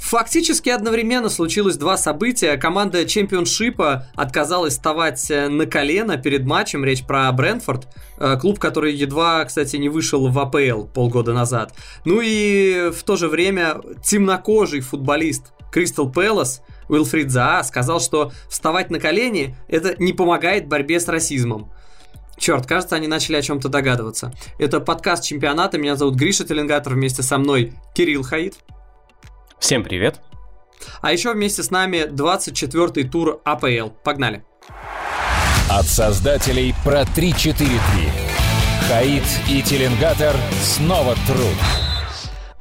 Фактически одновременно случилось два события. Команда чемпионшипа отказалась вставать э, на колено перед матчем. Речь про Брэнфорд, э, клуб, который едва, кстати, не вышел в АПЛ полгода назад. Ну и в то же время темнокожий футболист Кристал Пэлас Уилфрид Заа сказал, что вставать на колени это не помогает борьбе с расизмом. Черт, кажется, они начали о чем-то догадываться. Это подкаст чемпионата. Меня зовут Гриша Теленгатор. Вместе со мной Кирилл Хаид. Всем привет. А еще вместе с нами 24-й тур АПЛ. Погнали. От создателей про 3-4-3. Хаид и Теленгатор снова труд.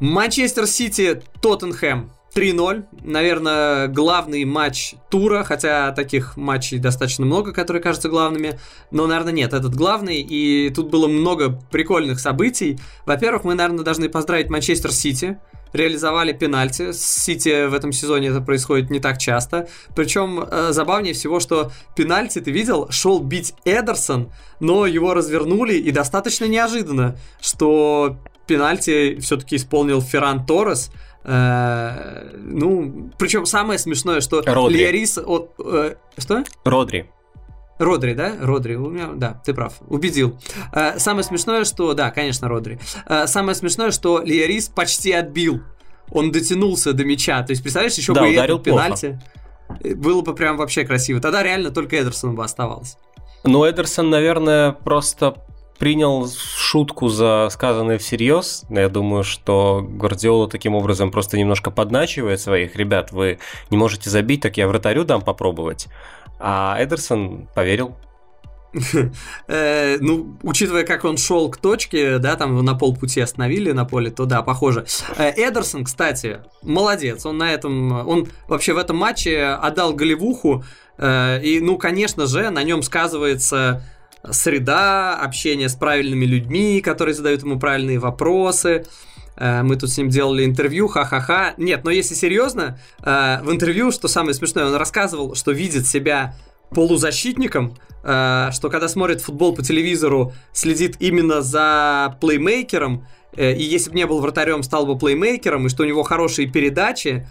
Манчестер Сити, Тоттенхэм. 3-0. Наверное, главный матч тура, хотя таких матчей достаточно много, которые кажутся главными. Но, наверное, нет, этот главный. И тут было много прикольных событий. Во-первых, мы, наверное, должны поздравить Манчестер Сити. Реализовали пенальти. С Сити в этом сезоне это происходит не так часто. Причем э, забавнее всего, что пенальти, ты видел, шел бить Эдерсон, но его развернули и достаточно неожиданно, что пенальти все-таки исполнил Ферран Торрес. Э, ну, причем самое смешное, что Родри. Лиарис... э, что? Родри. Родри, да? Родри, у меня, да, ты прав, убедил. Э, самое смешное, что, да, конечно, Родри. Э, самое смешное, что Лиарис почти отбил. Он дотянулся до мяча. То есть, представляешь, еще Да, бы и этот пенальти. Э, Было бы прям вообще красиво. Тогда реально только Эдерсон бы оставалось. Ну, Эдерсон, наверное, просто принял шутку за сказанное всерьез. Я думаю, что Гвардиола таким образом просто немножко подначивает своих ребят. Вы не можете забить, так я вратарю дам попробовать. А Эдерсон поверил. Э, ну, учитывая, как он шел к точке, да, там на полпути остановили на поле, то да, похоже. Э, Эдерсон, кстати, молодец. Он на этом, он вообще в этом матче отдал голевуху. э, И, ну, конечно же, на нем сказывается среда, общение с правильными людьми, которые задают ему правильные вопросы. Э, Мы тут с ним делали интервью, ха-ха-ха. Нет, но если серьезно, э, в интервью, что самое смешное, он рассказывал, что видит себя полузащитником, э, что когда смотрит футбол по телевизору, следит именно за плеймейкером, и если бы не был вратарем, стал бы плеймейкером, и что у него хорошие передачи.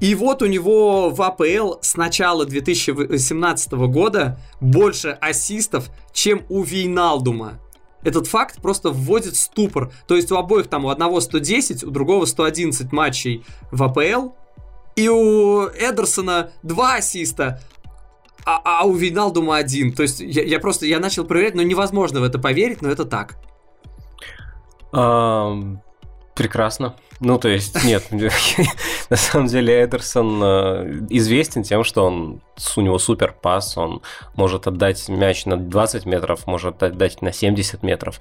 И вот у него в АПЛ с начала 2018 года больше ассистов, чем у Вейналдума. Этот факт просто вводит ступор. То есть у обоих там у одного 110, у другого 111 матчей в АПЛ, и у Эдерсона два ассиста, а, а у Вейналдума один. То есть я, я просто я начал проверять, но невозможно в это поверить, но это так. Ам, Прекрасно. Ну, то есть, нет, на самом деле Эдерсон э, известен тем, что он, у него супер пас, он может отдать мяч на 20 метров, может отдать на 70 метров.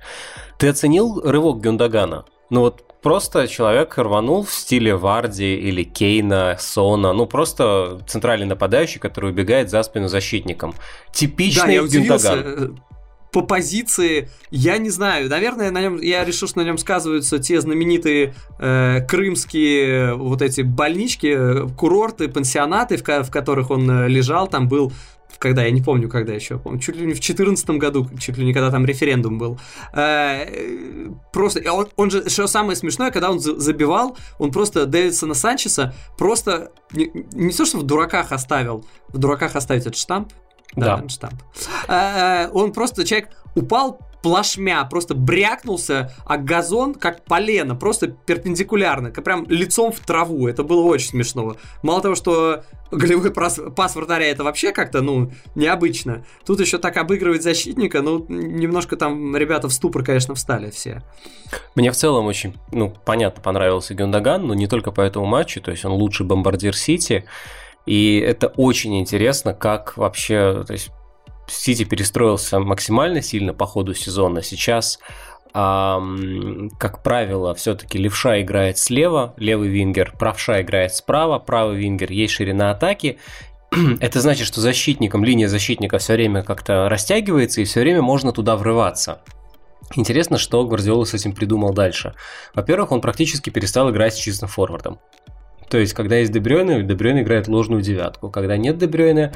Ты оценил рывок Гюндагана? Ну вот просто человек рванул в стиле Варди или Кейна, Сона, ну просто центральный нападающий, который убегает за спину защитником. Типичный да, я удивился. Гюндаган. э, По позиции, я не знаю, наверное, на нем, я решил, что на нем сказываются те знаменитые э, крымские вот эти больнички, э, курорты, пансионаты, в, в которых он э, лежал, там был когда, я не помню, когда еще, помню, чуть ли не в 2014 году, чуть ли не когда там референдум был. Э, просто, он, он же, что самое смешное, когда он за- забивал, он просто Дэвидсона Санчеса просто, не, не то, что в дураках оставил, в дураках оставить этот штамп, да, Да. штамп. Э, Он просто, человек упал плашмя, просто брякнулся, а газон как полено, просто перпендикулярно, как прям лицом в траву. Это было очень смешно. Мало того, что голевой пас, пас вратаря это вообще как-то, ну, необычно. Тут еще так обыгрывать защитника, ну, немножко там ребята в ступор, конечно, встали все. Мне в целом очень, ну, понятно, понравился Гюндаган, но не только по этому матчу, то есть он лучший бомбардир Сити, и это очень интересно, как вообще, то есть Сити перестроился максимально сильно по ходу сезона. Сейчас, ам, как правило, все-таки левша играет слева, левый вингер, правша играет справа, правый вингер, есть ширина атаки. Это значит, что защитникам, линия защитника все время как-то растягивается, и все время можно туда врываться. Интересно, что Гвардиола с этим придумал дальше. Во-первых, он практически перестал играть с чистым форвардом. То есть, когда есть Дебрёйне, Дебрёйне играет ложную девятку. Когда нет Дебрёйне,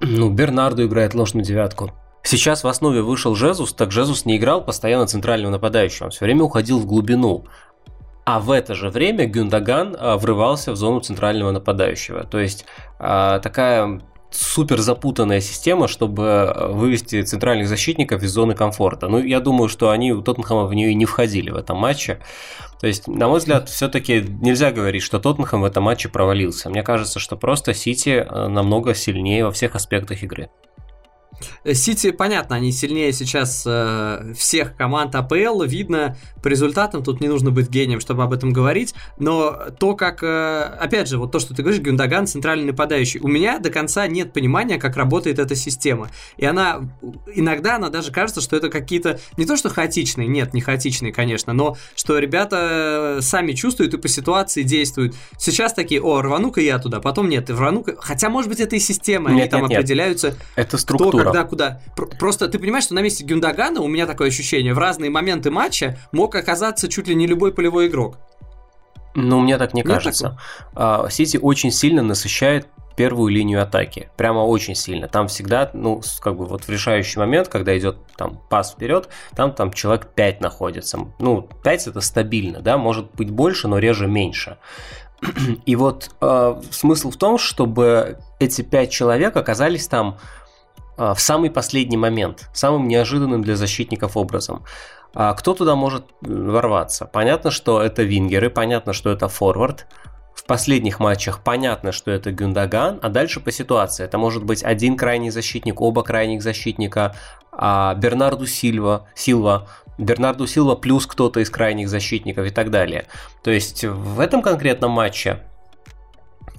ну, Бернарду играет ложную девятку. Сейчас в основе вышел Жезус, так Жезус не играл постоянно центрального нападающего, он все время уходил в глубину. а в это же время Гюндаган а, врывался в зону центрального нападающего. То есть а, такая супер запутанная система, чтобы вывести центральных защитников из зоны комфорта. Ну, я думаю, что они у Тоттенхэма в нее и не входили в этом матче. То есть, на мой взгляд, все-таки нельзя говорить, что Тоттенхэм в этом матче провалился. Мне кажется, что просто Сити намного сильнее во всех аспектах игры. Э, Сити, понятно, они сильнее сейчас э, всех команд АПЛ. Видно по результатам, тут не нужно быть гением, чтобы об этом говорить. Но то, как, э, опять же, вот то, что ты говоришь, Гюндаган центральный нападающий. У меня до конца нет понимания, как работает эта система. И она, иногда она даже кажется, что это какие-то, не то что хаотичные, нет, не хаотичные, конечно, но что ребята сами чувствуют и по ситуации действуют. Сейчас такие, о, рвану-ка я туда, потом нет, рвану-ка... Хотя, может быть, это и система, нет, они там нет, определяются. Это структура когда, куда. Просто ты понимаешь, что на месте Гюндагана у меня такое ощущение, в разные моменты матча мог оказаться чуть ли не любой полевой игрок. Ну, мне так не Нет кажется. Такого? Сити очень сильно насыщает первую линию атаки. Прямо очень сильно. Там всегда, ну, как бы вот в решающий момент, когда идет там пас вперед, там там человек 5 находится. Ну, 5 это стабильно, да, может быть больше, но реже меньше. И вот э, смысл в том, чтобы эти 5 человек оказались там в самый последний момент, самым неожиданным для защитников образом. А кто туда может ворваться? Понятно, что это вингеры, понятно, что это форвард. В последних матчах понятно, что это Гюндаган, а дальше по ситуации. Это может быть один крайний защитник, оба крайних защитника, а Бернарду Сильва, Силва, Бернарду Силва плюс кто-то из крайних защитников и так далее. То есть в этом конкретном матче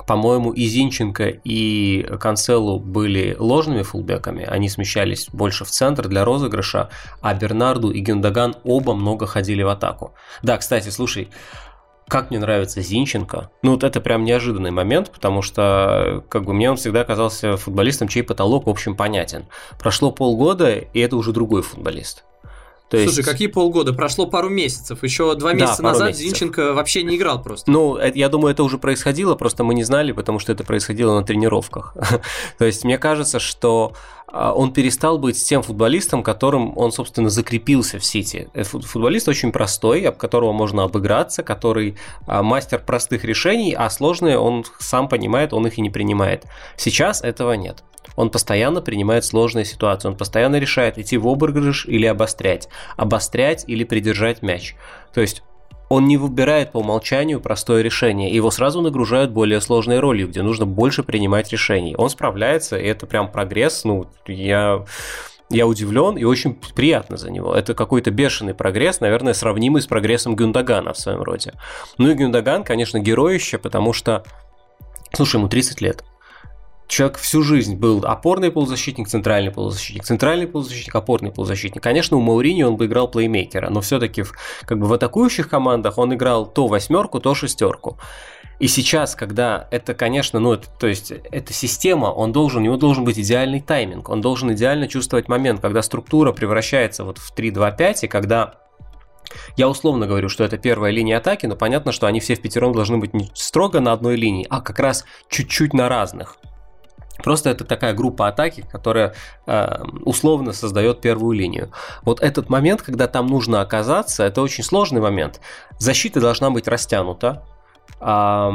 по-моему, и Зинченко, и Канцелу были ложными фулбеками. Они смещались больше в центр для розыгрыша, а Бернарду и Гюндаган оба много ходили в атаку. Да, кстати, слушай, как мне нравится Зинченко. Ну, вот это прям неожиданный момент, потому что, как бы, мне он всегда казался футболистом, чей потолок, в общем, понятен. Прошло полгода, и это уже другой футболист. То Слушай, есть... какие полгода? Прошло пару месяцев. Еще два месяца да, назад месяцев. Зинченко вообще не играл просто. Ну, это, я думаю, это уже происходило, просто мы не знали, потому что это происходило на тренировках. То есть мне кажется, что он перестал быть тем футболистом, которым он, собственно, закрепился в Сити. Э, футболист очень простой, об которого можно обыграться, который а, мастер простых решений, а сложные он сам понимает, он их и не принимает. Сейчас этого нет. Он постоянно принимает сложные ситуации, он постоянно решает идти в обыгрыш или обострять, обострять или придержать мяч. То есть он не выбирает по умолчанию простое решение, его сразу нагружают более сложной ролью, где нужно больше принимать решений. Он справляется, и это прям прогресс, ну, я... Я удивлен и очень приятно за него. Это какой-то бешеный прогресс, наверное, сравнимый с прогрессом Гюндагана в своем роде. Ну и Гюндаган, конечно, героище, потому что, слушай, ему 30 лет. Человек всю жизнь был опорный полузащитник, центральный полузащитник, центральный полузащитник, опорный полузащитник. Конечно, у Маурини он бы играл плеймейкера, но все-таки в, как бы в атакующих командах он играл то восьмерку, то шестерку. И сейчас, когда это, конечно, ну, это, то есть, это система, он должен, у него должен быть идеальный тайминг, он должен идеально чувствовать момент, когда структура превращается вот в 3-2-5, и когда я условно говорю, что это первая линия атаки, но понятно, что они все в пятером должны быть не строго на одной линии, а как раз чуть-чуть на разных. Просто это такая группа атаки, которая э, условно создает первую линию. Вот этот момент, когда там нужно оказаться, это очень сложный момент. Защита должна быть растянута. Э,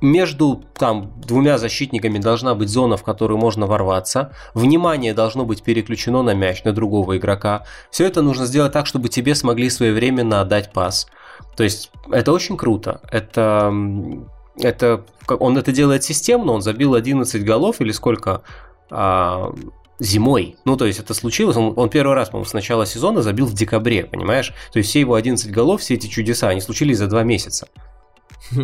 между там, двумя защитниками должна быть зона, в которую можно ворваться. Внимание должно быть переключено на мяч, на другого игрока. Все это нужно сделать так, чтобы тебе смогли своевременно отдать пас. То есть это очень круто. Это это, он это делает системно, он забил 11 голов или сколько а, зимой. Ну, то есть это случилось, он, он первый раз, по-моему, с начала сезона забил в декабре, понимаешь? То есть все его 11 голов, все эти чудеса, они случились за два месяца.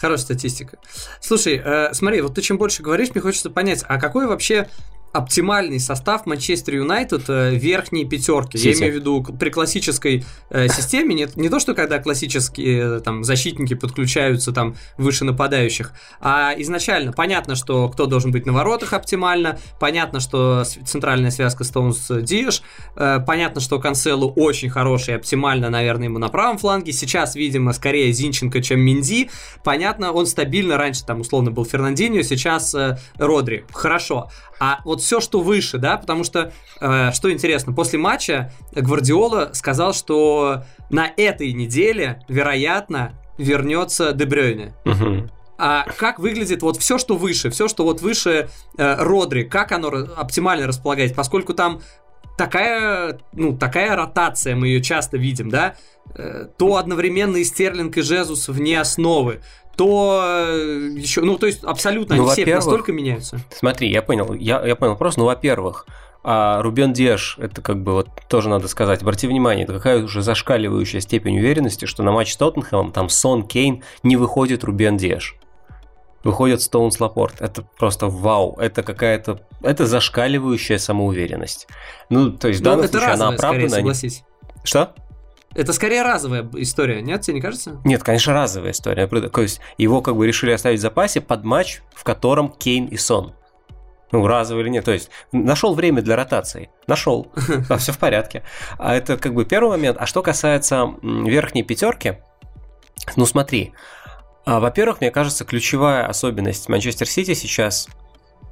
Хорошая статистика. Слушай, э, смотри, вот ты чем больше говоришь, мне хочется понять, а какой вообще оптимальный состав Манчестер Юнайтед э, верхней пятерки. Я имею в виду при классической э, системе, не, не то, что когда классические э, там защитники подключаются там выше нападающих, а изначально понятно, что кто должен быть на воротах оптимально, понятно, что центральная связка Стоунс Диэш, э, понятно, что Канцелу очень хороший, оптимально, наверное, ему на правом фланге. Сейчас, видимо, скорее Зинченко, чем Минди. Понятно, он стабильно раньше там условно был Фернандинho, сейчас э, Родри. Хорошо. А вот все, что выше, да, потому что, э, что интересно, после матча Гвардиола сказал, что на этой неделе, вероятно, вернется Дебрёйне. Мгм. А как выглядит вот все, что выше, все, что вот выше э, Родри, как оно оптимально располагать, поскольку там такая, ну, такая ротация, мы ее часто видим, да, Э, то одновременно и Стерлинг, и Жезус вне основы, то еще, ну, то есть абсолютно Ну, они все настолько меняются. Смотри, я понял, я, я понял вопрос. Ну, во-первых, а Рубен Деш, это как бы вот тоже надо сказать, обрати внимание, это какая уже зашкаливающая степень уверенности, что на матч с Тоттенхэмом там Сон Кейн не выходит Рубен Деш. Выходит Стоунс Лапорт. Это просто вау. Это какая-то... Это зашкаливающая самоуверенность. Ну, то есть в Ну, данном случае она разовая, скорее, оправдана. согласись. Что? Это скорее разовая история, нет, тебе не кажется? Нет, конечно, разовая история. То есть его как бы решили оставить в запасе под матч, в котором Кейн и Сон. Ну, разовый или нет. То есть нашел время для ротации. Нашел. Да, все в порядке. А это как бы первый момент. А что касается верхней пятерки, ну смотри. а, Во-первых, мне кажется, ключевая особенность Манчестер Сити сейчас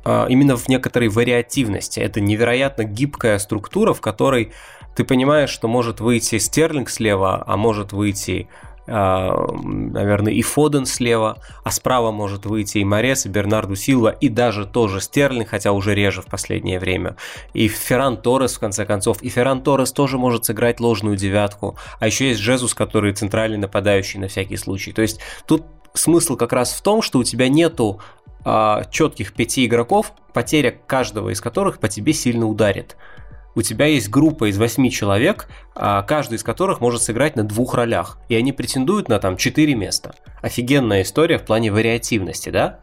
а, именно в некоторой вариативности. Это невероятно гибкая структура, в которой ты понимаешь, что может выйти Стерлинг слева, а может выйти, а, наверное, и Фоден слева, а справа может выйти и Морес, и Бернарду Силва, и даже тоже Стерлинг, хотя уже реже в последнее время. И Ферран Торрес, в конце концов. И Ферран Торрес тоже может сыграть ложную девятку. А еще есть Жезус, который центральный нападающий на всякий случай. То есть тут смысл как раз в том, что у тебя нету а, четких пяти игроков, потеря каждого из которых по тебе сильно ударит. У тебя есть группа из восьми человек, а, каждый из которых может сыграть на двух ролях, и они претендуют на там четыре места. Офигенная история в плане вариативности, да?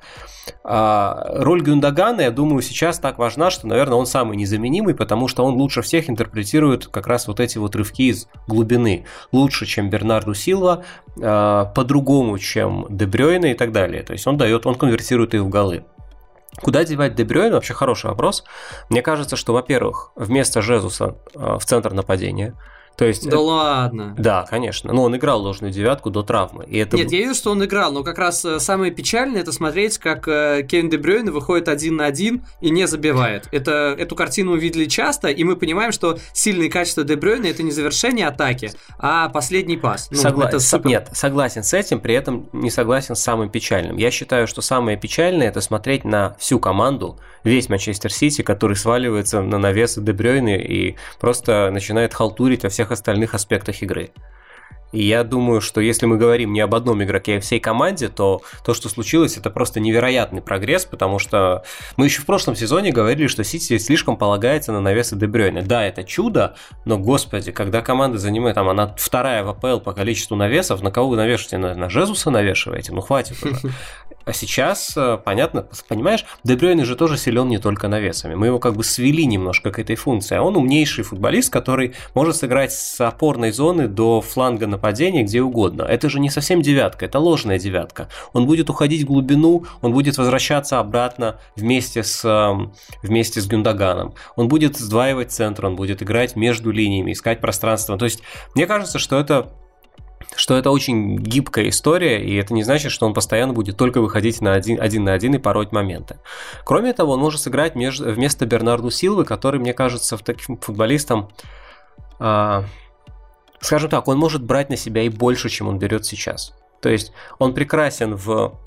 А, роль Гюндагана, я думаю, сейчас так важна, что, наверное, он самый незаменимый, потому что он лучше всех интерпретирует как раз вот эти вот рывки из глубины. Лучше, чем Бернарду Силва, а, по-другому, чем Дебрёйна и так далее. То есть он дает, он конвертирует их в голы. Куда девать Дебрёйна? Вообще хороший вопрос. Мне кажется, что, во-первых, вместо Жезуса э, в центр нападения. То есть, Да ладно. да, конечно. Но он играл ложную девятку до травмы. И это... Нет, я вижу, что он играл, но как раз э, самое печальное это смотреть, как э, Кевин Де Брюйне выходит один на один и не забивает. Это, эту картину мы видели часто, и мы понимаем, что сильные качества Де Брюйне это не завершение атаки, а последний пас. Ну, Согла- это супер. Нет, согласен с этим, при этом не согласен с самым печальным. Я считаю, что самое печальное это смотреть на всю команду, весь Манчестер Сити, который сваливается на навесы Дебрёйны и просто начинает халтурить во всех остальных аспектах игры. И я думаю, что если мы говорим не об одном игроке, а всей команде, то то, что случилось, это просто невероятный прогресс, потому что мы еще в прошлом сезоне говорили, что Сити слишком полагается на навесы Дебрёйна. Да, это чудо, но, господи, когда команда занимает, там, она вторая в АПЛ по количеству навесов, на кого вы навешиваете? На, на Жезуса навешиваете? Ну, хватит уже. А сейчас, э, понятно, понимаешь, Дебрёйн же тоже силен не только навесами. Мы его как бы свели немножко к этой функции. А он умнейший футболист, который может сыграть с опорной зоны до фланга нападения где угодно. Это же не совсем девятка, это ложная девятка. Он будет уходить в глубину, он будет возвращаться обратно вместе с, эм, вместе с Гюндаганом. Он будет сдваивать центр, он будет играть между линиями, искать пространство. То есть, мне кажется, что это что это очень гибкая история, и это не значит, что он постоянно будет только выходить на один, один на один и пороть моменты. Кроме того, он может сыграть меж, вместо Бернарду Силвы, который, мне кажется, таким футболистом, а, скажем так, он может брать на себя и больше, чем он берет сейчас. То есть он прекрасен в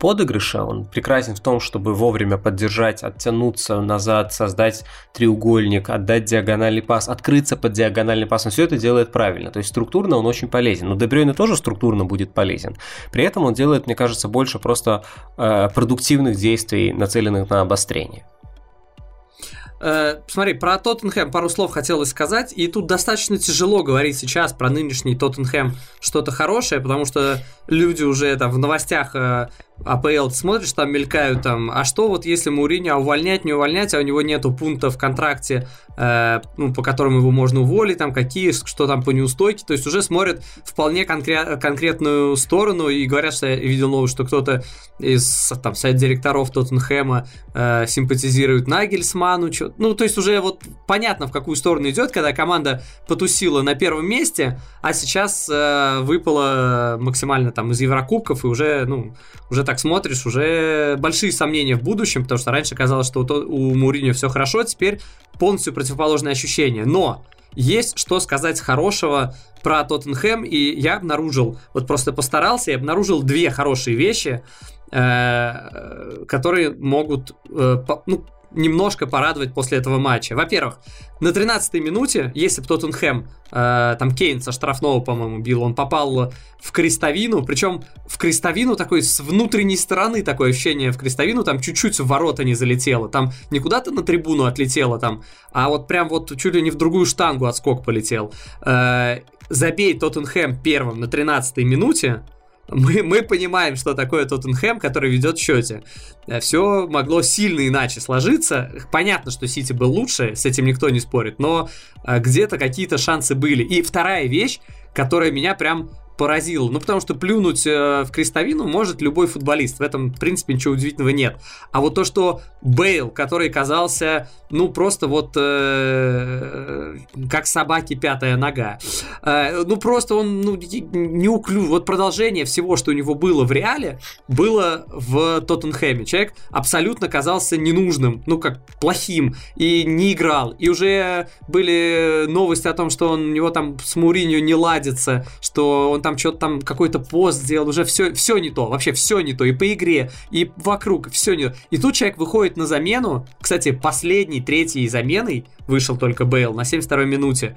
подыгрыше, он прекрасен в том, чтобы вовремя поддержать, оттянуться назад, создать треугольник, отдать диагональный пас, открыться под диагональный пас. Он все это делает правильно. То есть структурно он очень полезен. Но Дебрёйне тоже структурно будет полезен. При этом он делает, мне кажется, больше просто э, продуктивных действий, нацеленных на обострение. Э, смотри, про Тоттенхэм пару слов хотелось сказать, и тут достаточно тяжело говорить сейчас про нынешний Тоттенхэм что-то хорошее, потому что люди уже там в новостях э, АПЛ ты смотришь, там мелькают там, а что вот если Мourinho увольнять, не увольнять, а у него нету пункта в контракте, э, ну, по которым его можно уволить, там какие, что там по неустойке, то есть уже смотрят вполне конкре- конкретную сторону и говорят, что я видел новость, что кто-то из там совет директоров Тоттенхэма э, симпатизирует Нагельсману, чё- ну, то есть уже вот понятно, в какую сторону идет, когда команда потусила на первом месте, а сейчас э, выпала максимально там из Еврокубков и уже, ну, уже так смотришь, уже большие сомнения в будущем, потому что раньше казалось, что у Муриньо все хорошо, теперь полностью противоположное ощущение. Но есть что сказать хорошего про Тоттенхэм, и я обнаружил, вот просто постарался, и обнаружил две хорошие вещи, э, которые могут, э, ну, немножко порадовать после этого матча. Во-первых, на 13-й минуте, если бы Тоттенхэм, э, там Кейн со штрафного, по-моему, бил, он попал в крестовину, причем в крестовину такой с внутренней стороны такое ощущение в крестовину, там чуть-чуть в ворота не залетело, там не куда-то на трибуну отлетело там, а вот прям вот чуть ли не в другую штангу отскок полетел. Э, забей Тоттенхэм первым на 13-й минуте, мы, мы понимаем, что такое Тоттенхэм, который ведет в счете. Э, Все могло сильно иначе сложиться. Понятно, что Сити был лучше, с этим никто не спорит, но э, где-то какие-то шансы были. И вторая вещь, которая меня прям поразило. Ну, потому что плюнуть э, в крестовину может любой футболист. В этом, в принципе, ничего удивительного нет. А вот то, что Бейл, который казался, ну, просто вот э, как собаки пятая нога. Э, ну, просто он, ну, не уклю. Вот продолжение всего, что у него было в реале, было в Тоттенхэме. Человек абсолютно казался ненужным, ну, как плохим, и не играл. И уже были новости о том, что он, у него там с Муринью не ладится, что он там что-то там какой-то пост сделал, уже все, все не то, вообще все не то, и по игре, и вокруг, все не то. И тут человек выходит на замену, кстати, последней, третьей заменой вышел только Бейл на 72-й минуте,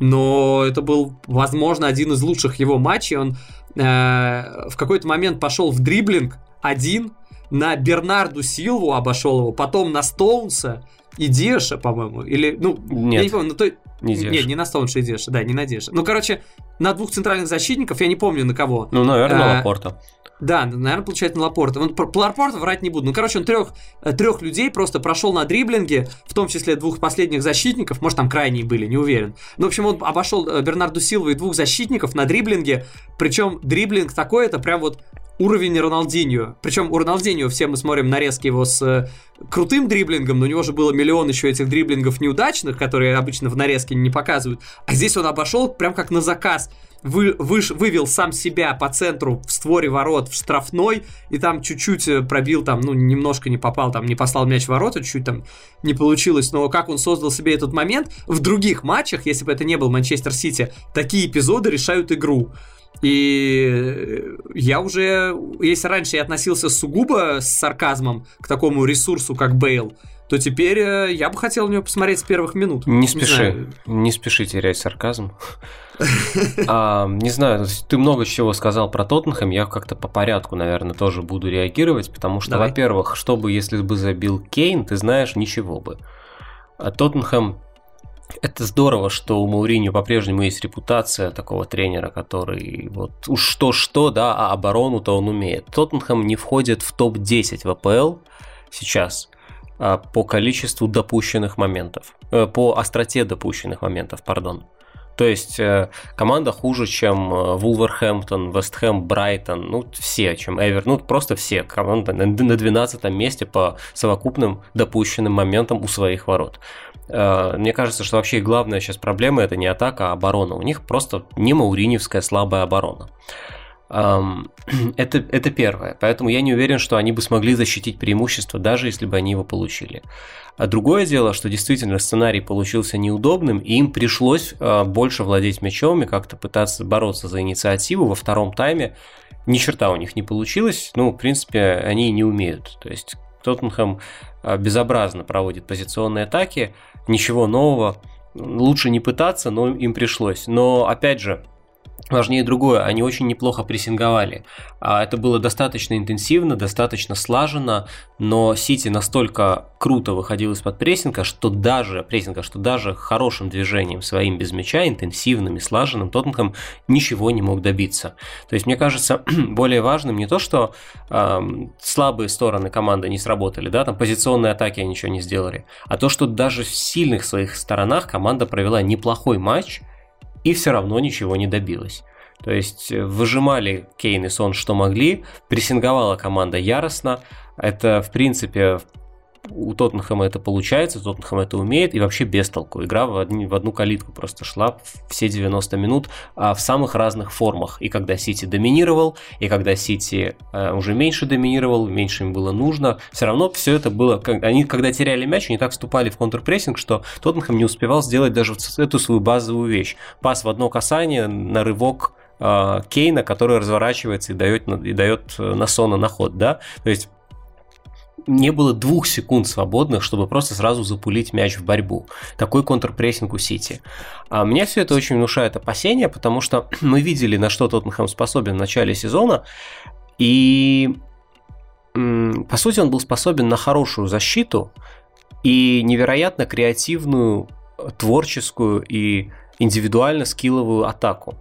но это был, возможно, один из лучших его матчей, он э, в какой-то момент пошел в дриблинг один, на Бернарду Силву обошел его, потом на Стоунса и Деша, по-моему, или, ну, Нет. я не помню, но то, Не Зеш. нет, не на Стоунша и Деша, да, не на Деша. Ну, короче, на двух центральных защитников, я не помню на кого. Ну, наверное, А, Лапорта. Да, наверное, получается на Лапорта. Про, про Лапорта врать не буду. Ну, короче, он трех, э, трех людей просто прошел на дриблинге, в том числе двух последних защитников, может, там крайние были, не уверен. Ну, в общем, он обошел э, Бернарду Силву и двух защитников на дриблинге, причем дриблинг такой, это прям вот уровень Роналдиньо. Причем у Роналдиньо все мы смотрим нарезки его с э, крутым дриблингом, но у него же было миллион еще этих дриблингов неудачных, которые обычно в нарезке не показывают. А здесь он обошел прям как на заказ. Вы, выш, вывел сам себя по центру в створе ворот в штрафной, и там чуть-чуть э, пробил, там, ну, немножко не попал, там, не послал мяч в ворота, чуть-чуть там не получилось, но как он создал себе этот момент, в других матчах, если бы это не был Манчестер Сити, такие эпизоды решают игру. И я уже, если раньше я относился сугубо с сарказмом к такому ресурсу, как Бейл, то теперь э, я бы хотел на него посмотреть с первых минут. Не спеши, знаю. не спеши терять сарказм. А, Не знаю, ты много чего сказал про Тоттенхэм, я как-то по порядку, наверное, тоже буду реагировать, потому что, во-первых, что бы, если бы забил Кейн, ты знаешь, ничего бы. А Тоттенхэм это здорово, что у Мауриньо по-прежнему есть репутация такого тренера, который вот уж что-что, да, а оборону-то он умеет. Тоттенхэм не входит в топ-10 в АПЛ сейчас а, по количеству допущенных моментов, э, по остроте допущенных моментов, пардон. То есть э, команда хуже, чем э, Вулверхэмптон, Вестхэм, Брайтон, ну все, чем Эвер, ну просто все. Команда на на 12 месте по совокупным допущенным моментам у своих ворот. Э, Мне кажется, что вообще главная сейчас проблема это не атака, а оборона. У них просто не мауриневская слабая оборона. Ам, Это, это первое. Поэтому я не уверен, что они бы смогли защитить преимущество, даже если бы они его получили. А другое дело, что действительно сценарий получился неудобным, и им пришлось а, больше владеть мячом и как-то пытаться бороться за инициативу во втором тайме. Ни черта у них не получилось. Ну, в принципе, они не умеют. То есть Тоттенхэм а, безобразно проводит позиционные атаки, ничего нового. Лучше не пытаться, но им пришлось. Но, опять же, Важнее другое, они очень неплохо прессинговали. А Это было достаточно интенсивно, достаточно слаженно, но Сити настолько круто выходил из-под прессинга, что даже прессинга, что даже хорошим движением своим без мяча, интенсивным и слаженным, Тоттенхэм ничего не мог добиться. То есть, мне кажется, более важным не то, что эм, слабые стороны команды не сработали, да, там позиционные атаки ничего не сделали, а то, что даже в сильных своих сторонах команда провела неплохой матч, и все равно ничего не добилась. То есть э, выжимали Кейн и Сон что могли, прессинговала команда яростно. Это, в принципе, у Тоттенхэма это получается, Тоттенхэм это умеет, и вообще без толку. Игра в, одни, в одну калитку просто шла все 90 минут а в самых разных формах. И когда Сити доминировал, и когда Сити а, уже меньше доминировал, меньше им было нужно, все равно все это было... Они, когда теряли мяч, они так вступали в контрпрессинг, что Тоттенхэм не успевал сделать даже эту свою базовую вещь. Пас в одно касание на рывок а, Кейна, который разворачивается и дает, и дает э, на Сона на ход, да, то есть не было двух секунд свободных, чтобы просто сразу запулить мяч в борьбу. Такой контрпрессинг у Сити. А мне все это очень внушает опасения, потому что мы видели, на что Тоттенхэм способен в начале сезона, и по сути он был способен на хорошую защиту и невероятно креативную, творческую и индивидуально скилловую атаку.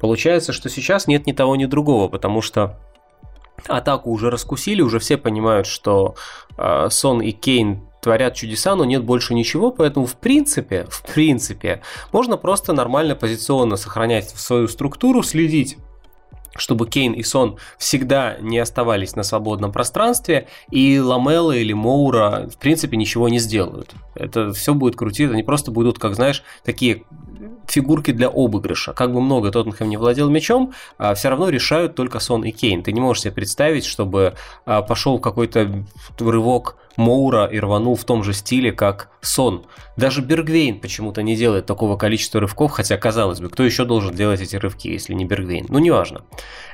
Получается, что сейчас нет ни того, ни другого, потому что атаку уже раскусили, уже все понимают, что э, Сон и Кейн творят чудеса, но нет больше ничего, поэтому в принципе, в принципе, можно просто нормально позиционно сохранять свою структуру, следить чтобы Кейн и Сон всегда не оставались на свободном пространстве, и Ламела или Моура, в принципе, ничего не сделают. Это все будет крутить, они просто будут, как знаешь, такие фигурки для обыгрыша. Как бы много Тоттенхэм не владел мячом, а, все равно решают только Сон и Кейн. Ты не можешь себе представить, чтобы а, пошел какой-то рывок Моура и рванул в том же стиле, как Сон. Даже Бергвейн почему-то не делает такого количества рывков, хотя, казалось бы, кто еще должен делать эти рывки, если не Бергвейн? Ну, неважно.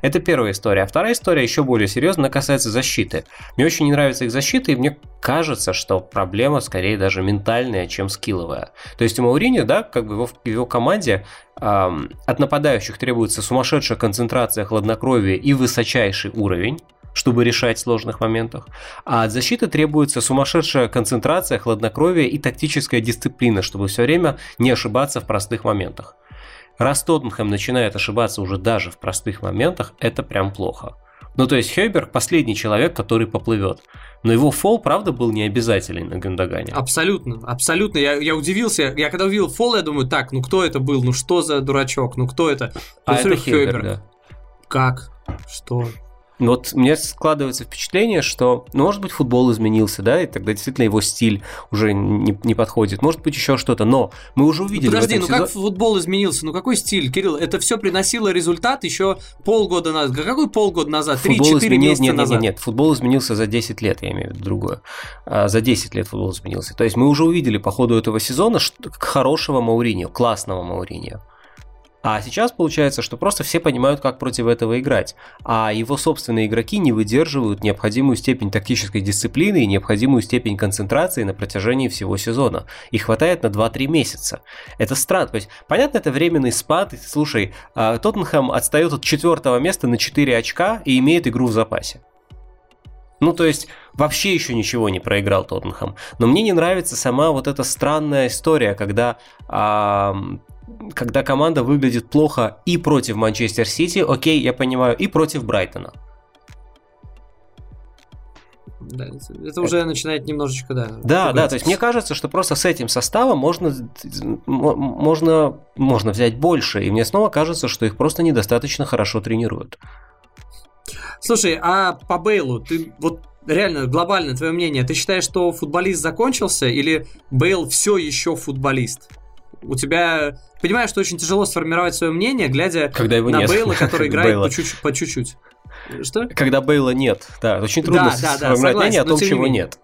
Это первая история. А вторая история еще более серьезная, касается защиты. Мне очень не нравится их защита, и мне кажется, что проблема скорее даже ментальная, чем скилловая. То есть у Маурини, да, как бы его, в его команде эм, от нападающих требуется сумасшедшая концентрация хладнокровия и высочайший уровень, чтобы решать в сложных моментах. А от защиты требуется сумасшедшая концентрация, хладнокровие и тактическая дисциплина, чтобы все время не ошибаться в простых моментах. Раз Тоттенхэм начинает ошибаться уже даже в простых моментах, это прям плохо. Ну, то есть Хейберг последний человек, который поплывет. Но его фол, правда, был не обязателен на Гандагане. Абсолютно, абсолютно. Я, я удивился. Я когда увидел фол, я думаю, так, ну кто это был? Ну что за дурачок? Ну кто это? А это Хейберг, Хейберг. Да. Как? Что? Вот мне складывается впечатление, что, ну, может быть, футбол изменился, да, и тогда действительно его стиль уже не, не подходит. Может быть, еще что-то, но мы уже увидели. Подожди, ну сезон... как футбол изменился? Ну какой стиль, Кирилл? Это все приносило результат еще полгода назад. Какой полгода назад? Три-четыре месяца нет, назад? Нет, нет, нет, футбол изменился за 10 лет, я имею в виду другое. А, за 10 лет футбол изменился. То есть мы уже увидели по ходу этого сезона хорошего Мауриньо, классного Мауриньо. А сейчас получается, что просто все понимают, как против этого играть, а его собственные игроки не выдерживают необходимую степень тактической дисциплины и необходимую степень концентрации на протяжении всего сезона. И хватает на 2-3 месяца. Это странно. То есть, понятно, это временный спад. Слушай, а, Тоттенхэм отстает от четвертого места на 4 очка и имеет игру в запасе. Ну, то есть, вообще еще ничего не проиграл Тоттенхэм. Но мне не нравится сама вот эта странная история, когда а, когда команда выглядит плохо и против Манчестер Сити, окей, я понимаю, и против Брайтона. Да, это уже начинает немножечко, да. Да, да, то есть мне кажется, что просто с этим составом можно, можно, можно взять больше, и мне снова кажется, что их просто недостаточно хорошо тренируют. Слушай, а по Бейлу, ты вот реально глобально твое мнение, ты считаешь, что футболист закончился или Бейл все еще футболист? у тебя... Понимаешь, что очень тяжело сформировать свое мнение, глядя Когда его на нет. Бейла, который играет по чуть-чуть. По чуть-чуть. Что? Когда Бейла нет, да, очень трудно да, да, сформировать да, мнение о том, чего не нет.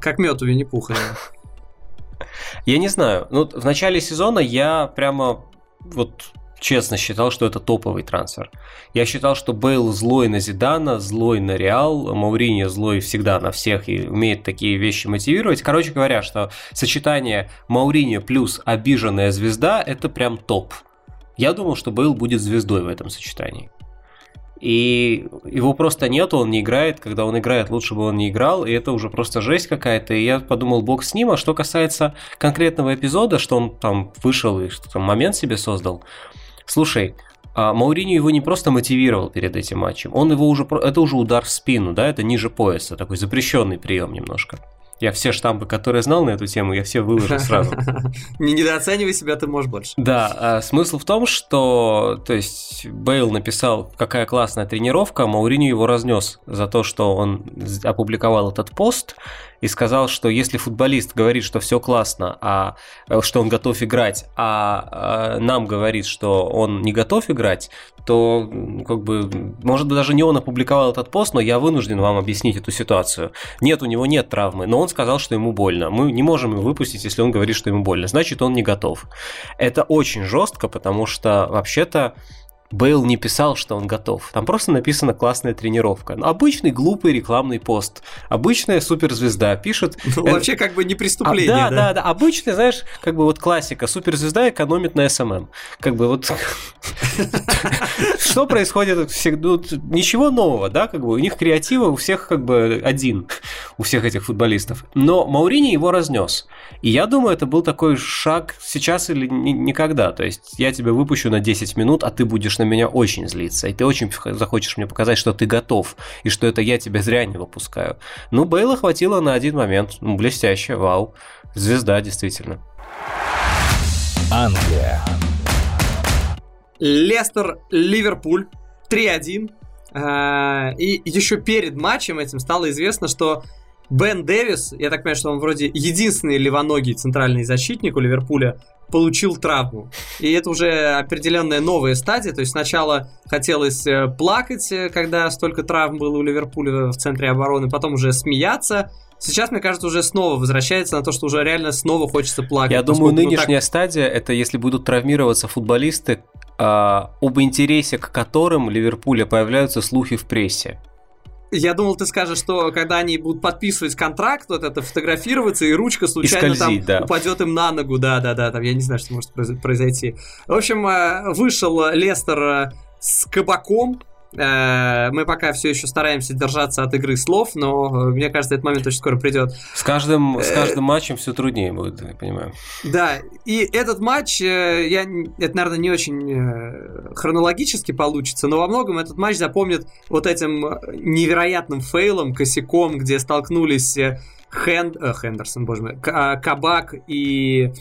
Как мед у Винни-Пуха. Я не знаю. Ну, в начале сезона я прямо вот честно считал, что это топовый трансфер. Я считал, что Бейл злой на Зидана, злой на Реал, Мауриньо злой всегда на всех и умеет такие вещи мотивировать. Короче говоря, что сочетание Мауриньо плюс обиженная звезда – это прям топ. Я думал, что Бейл будет звездой в этом сочетании. И его просто нету, он не играет. Когда он играет, лучше бы он не играл. И это уже просто жесть какая-то. И я подумал, бог с ним. А что касается конкретного эпизода, что он там вышел и что там момент себе создал, Слушай, а его не просто мотивировал перед этим матчем, он его уже, это уже удар в спину, да, это ниже пояса, такой запрещенный прием немножко. Я все штампы, которые знал на эту тему, я все выложил сразу. Не недооценивай себя, ты можешь больше. Да, а смысл в том, что, то есть, Бейл написал, какая классная тренировка, Мауриню его разнес за то, что он опубликовал этот пост, и сказал, что если футболист говорит, что все классно, а э, что он готов играть, а, а нам говорит, что он не готов играть, то как бы, может быть, даже не он опубликовал этот пост, но я вынужден вам объяснить эту ситуацию. Нет, у него нет травмы, но он сказал, что ему больно. Мы не можем его выпустить, если он говорит, что ему больно. Значит, он не готов. Это очень жестко, потому что вообще-то Бейл не писал, что он готов. Там просто написана классная тренировка. Ну, обычный глупый рекламный пост. Обычная суперзвезда пишет... Ну, вообще как бы не преступление, а, да, да? Да, да, обычный, знаешь, как бы вот классика. Суперзвезда экономит на СММ. Эм эм. Как бы вот... Что происходит всегда? Ну, ничего нового, да, как бы у них креатива у всех как бы один, у всех этих футболистов. Но Маурини его разнес. И я думаю, это был такой шаг сейчас или никогда. То есть я тебя выпущу на 10 минут, а ты будешь на меня очень злиться, и ты очень захочешь мне показать, что ты готов, и что это я тебя зря не выпускаю. Ну, Бейла хватило на один момент. Ну, блестяще, вау. Звезда, действительно. Англия. Лестер, Ливерпуль 3-1. А, и еще перед матчем этим стало известно, что Бен Дэвис, я так понимаю, что он вроде единственный левоногий центральный защитник у Ливерпуля, получил травму. И это уже определенная новая стадия. То есть сначала хотелось э, плакать, э, когда столько травм было у Ливерпуля в центре обороны, потом уже смеяться. Сейчас, мне кажется, уже снова возвращается на то, что уже реально снова хочется плакать. Я думаю, нынешняя ну, так... стадия это если будут травмироваться футболисты, э, об интересе к которым Ливерпуля появляются слухи в прессе. Я думал, ты скажешь, что когда они будут подписывать контракт, вот это фотографироваться, и ручка случайно и скользить, там да. упадет им на ногу, да, да, да, там я не знаю, что может произойти. В общем, э, вышел Лестер э, с кабаком, мы пока все еще стараемся держаться от игры слов, но э, мне кажется, этот момент очень скоро придет. С каждым, с э, каждым матчем все труднее будет, я понимаю. Да, и этот матч, я, это, наверное, не очень хронологически получится, но во многом этот матч запомнит вот этим невероятным фейлом, косяком, где столкнулись Хенд, э, Хендерсон, боже мой, а, Кабак и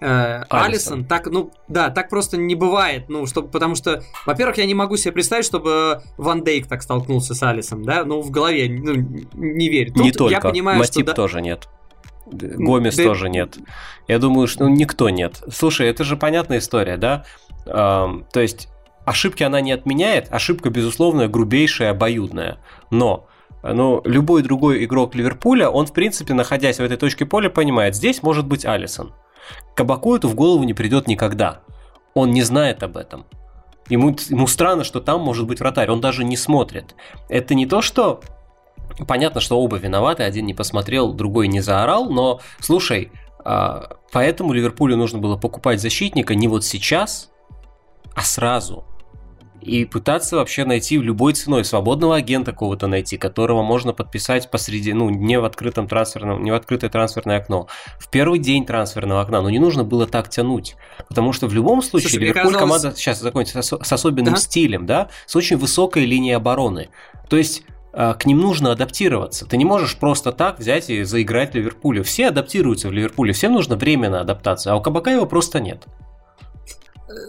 э, Алисон, так, ну, да, так просто не бывает, ну, чтобы, потому что, во-первых, я не могу себе представить, чтобы Ван Дейк так столкнулся с Алисом, да, ну, в голове, ну, не верю. Тут не только, я понимаю, Матип что, тоже нет. Гомес да... тоже нет. Я думаю, что ну, никто нет. Слушай, это же понятная история, да? Эм, то есть ошибки она не отменяет, ошибка, безусловно, грубейшая, обоюдная. Но ну, любой другой игрок Ливерпуля, он, в принципе, находясь в этой точке поля, понимает, здесь может быть Алисон. Кабаку это в голову не придет никогда. Он не знает об этом. Ему, ему странно, что там может быть вратарь, он даже не смотрит. Это не то, что... Понятно, что оба виноваты, один не посмотрел, другой не заорал, но, слушай, а, поэтому Ливерпулю нужно было покупать защитника не вот сейчас, а сразу и пытаться вообще найти любой ценой свободного агента кого-то найти, которого можно подписать посреди, ну, не в открытом трансферном, не в открытое трансферное окно. В первый день трансферного окна, но не нужно было так тянуть, потому что в любом случае Слушай, Ливерпуль казалось... команда сейчас закончится с особенным да? стилем, да, с очень высокой линией обороны. То есть а, к ним нужно адаптироваться. Ты не можешь просто так взять и заиграть Ливерпулю. Все адаптируются в Ливерпуле, всем нужно время на адаптацию, а у Кабакаева просто нет.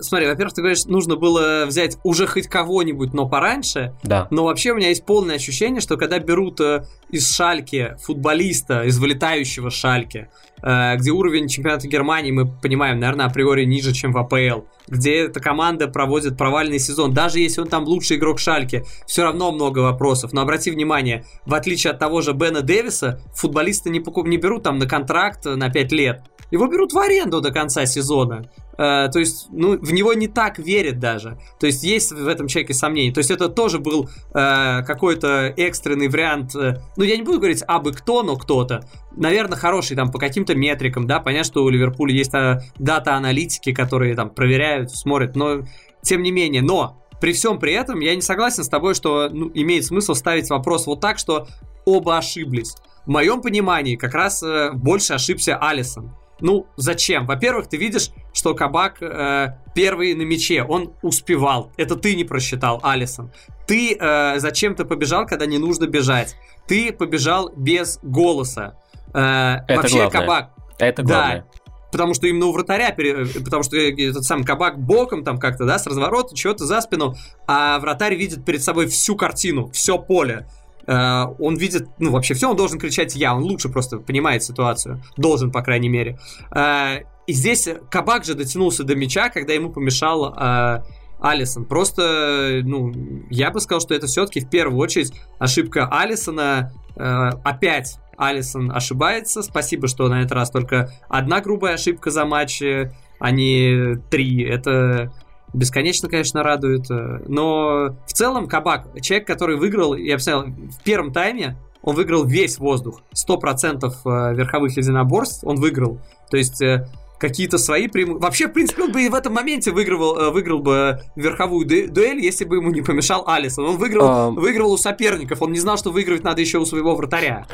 Смотри, во-первых, ты говоришь, нужно было взять уже хоть кого-нибудь, но пораньше. Да. Но вообще у меня есть полное ощущение, что когда берут э, из Шальки футболиста, из вылетающего Шальки, э, где уровень чемпионата Германии, мы понимаем, наверное, априори ниже, чем в АПЛ, где эта команда проводит провальный сезон, даже если он там лучший игрок Шальки, все равно много вопросов. Но обрати внимание, в отличие от того же Бена Дэвиса, футболисты не, покуп... не берут там на контракт на 5 лет. Его берут в аренду до конца сезона. Э, то есть, ну, в него не так верят даже. То есть, есть в этом человеке сомнения. То есть, это тоже был э, какой-то экстренный вариант. Э, ну, я не буду говорить абы кто, но кто-то. Наверное, хороший там по каким-то метрикам, да. Понятно, что у Ливерпуля есть э, дата-аналитики, которые там проверяют, смотрят, но тем не менее. Но при всем при этом я не согласен с тобой, что ну, имеет смысл ставить вопрос вот так, что оба ошиблись. В моем понимании как раз э, больше ошибся Алисон. Ну, зачем? Во-первых, ты видишь, что Кабак э, первый на мяче, он успевал. Это ты не просчитал, Алисон. Ты э, зачем-то побежал, когда не нужно бежать. Ты побежал без голоса. Это вообще главное. Кабак... Это главное. Да, потому что именно у вратаря, потому что этот сам кабак боком там как-то, да, с разворота, чего-то за спину, а вратарь видит перед собой всю картину, все поле. Uh, он видит, ну, вообще все, он должен кричать «я», он лучше просто понимает ситуацию, должен, по крайней мере. Uh, и здесь Кабак же дотянулся до мяча, когда ему помешал uh, Алисон. Просто, ну, я бы сказал, что это все-таки в первую очередь ошибка Алисона. Опять Алисон ошибается. Спасибо, что на этот раз только одна грубая ошибка за матч, а не три. Это бесконечно, конечно, радует. Но в целом Кабак, человек, который выиграл, я бы сказал, в первом тайме он выиграл весь воздух. 100% э, верховых единоборств он выиграл. То есть э, какие-то свои преимущества. Вообще, в принципе, он бы и в этом моменте выигрывал, э, выиграл бы верховую дуэль, если бы ему не помешал Алисон. Он выиграл, а... выигрывал у соперников, он не знал, что выигрывать надо еще у своего вратаря.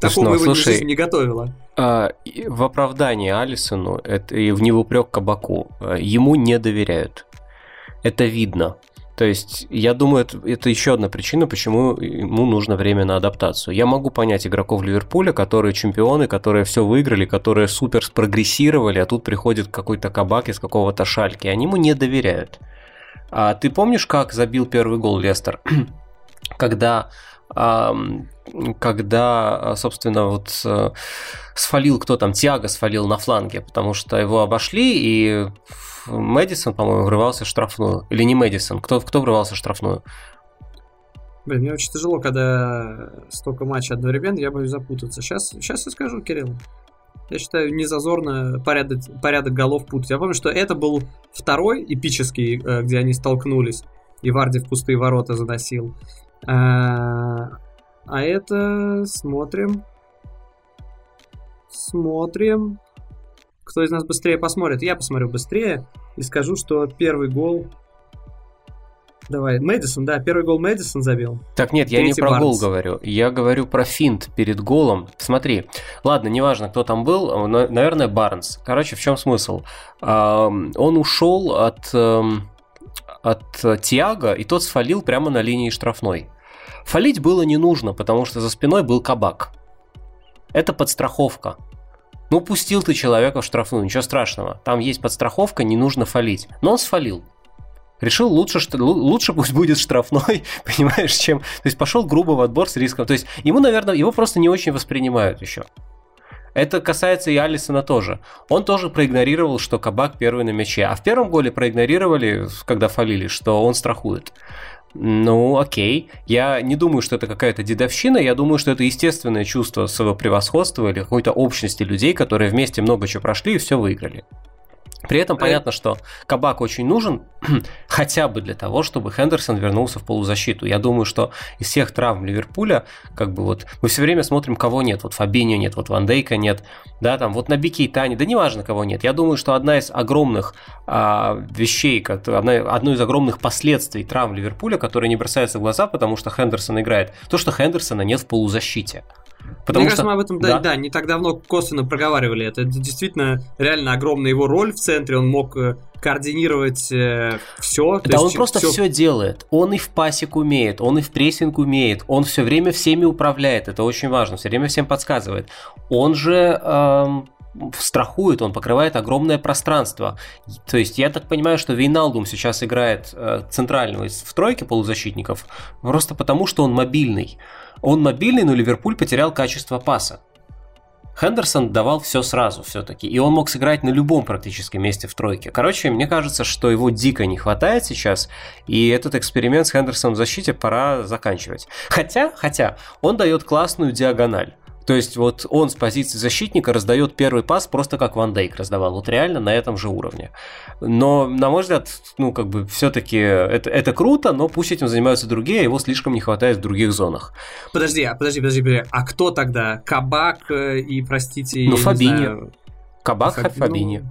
Такого ну, его слушай, жизнь не готовила. А, в оправдании Алисону это, и в неупрек Кабаку э, ему не доверяют. Это видно. То есть, я думаю, это, это еще одна причина, почему ему нужно время на адаптацию. Я могу понять игроков Ливерпуля, которые чемпионы, которые все выиграли, которые супер спрогрессировали, а тут приходит какой-то кабак из какого-то шальки. Они ему не доверяют. А ты помнишь, как забил первый гол Лестер? Когда когда, собственно, вот э, сфалил кто там, Тиаго сфалил на фланге, потому что его обошли, и Мэдисон, по-моему, врывался в штрафную. Или не Мэдисон, кто, кто врывался в штрафную? Блин, мне очень тяжело, когда столько матчей одновременно, я боюсь запутаться. Сейчас, сейчас я скажу, Кирилл. Я считаю, не зазорно порядок, порядок голов путать. Я помню, что это был второй эпический, э, где они столкнулись, и Варди в пустые ворота заносил. А, а это смотрим. Смотрим. Кто из нас быстрее посмотрит? Я посмотрю быстрее и скажу, что первый гол... Давай, Мэдисон, да, первый гол Мэдисон забил. Так нет, я не про Барнс. гол говорю. Я говорю про финт перед голом. Смотри, ладно, неважно, кто там был, наверное, Барнс. Короче, в чем смысл? Он ушел от от Тиаго, и тот сфалил прямо на линии штрафной. Фалить было не нужно, потому что за спиной был кабак. Это подстраховка. Ну, пустил ты человека в штрафную, ничего страшного. Там есть подстраховка, не нужно фалить. Но он сфалил. Решил лучше, что, лучше пусть будет штрафной, понимаешь, чем... То есть пошел грубо в отбор с риском. То есть ему, наверное, его просто не очень воспринимают еще. Это касается и Алисона тоже. Он тоже проигнорировал, что Кабак первый на мяче. А в первом голе проигнорировали, когда фалили, что он страхует. Ну, окей. Я не думаю, что это какая-то дедовщина. Я думаю, что это естественное чувство своего превосходства или какой-то общности людей, которые вместе много чего прошли и все выиграли. При этом понятно, что кабак очень нужен хотя бы для того, чтобы Хендерсон вернулся в полузащиту. Я думаю, что из всех травм Ливерпуля, как бы вот, мы все время смотрим, кого нет. Вот Фабиньо нет, вот Ван Дейка нет, да, там вот на Бике и Тане, да неважно, кого нет. Я думаю, что одна из огромных а, вещей, одна, одно из огромных последствий травм Ливерпуля, которые не бросаются в глаза, потому что Хендерсон играет, то, что Хендерсона нет в полузащите. Потому Мне что... кажется, мы об этом да. Да, да, не так давно косвенно проговаривали это. Это действительно реально огромная его роль в центре. Он мог э, координировать э, все. Да, он просто все... все делает. Он и в пасик умеет, он и в прессинг умеет, он все время всеми управляет. Это очень важно, все время всем подсказывает. Он же эм, страхует, он покрывает огромное пространство. То есть я так понимаю, что Вейналдум сейчас играет э, центрального в тройке полузащитников просто потому, что он мобильный. Он мобильный, но Ливерпуль потерял качество паса. Хендерсон давал все сразу все-таки, и он мог сыграть на любом практически месте в тройке. Короче, мне кажется, что его дико не хватает сейчас, и этот эксперимент с Хендерсоном в защите пора заканчивать. Хотя, хотя, он дает классную диагональ. То есть вот он с позиции защитника раздает первый пас просто как Ван Дейк раздавал. Вот реально на этом же уровне. Но, на мой взгляд, ну, как бы все-таки это, это круто, но пусть этим занимаются другие, а его слишком не хватает в других зонах. Подожди, а подожди, подожди, подожди. А кто тогда? Кабак э, и, простите, Ну, Фабини. Кабак, Фабини.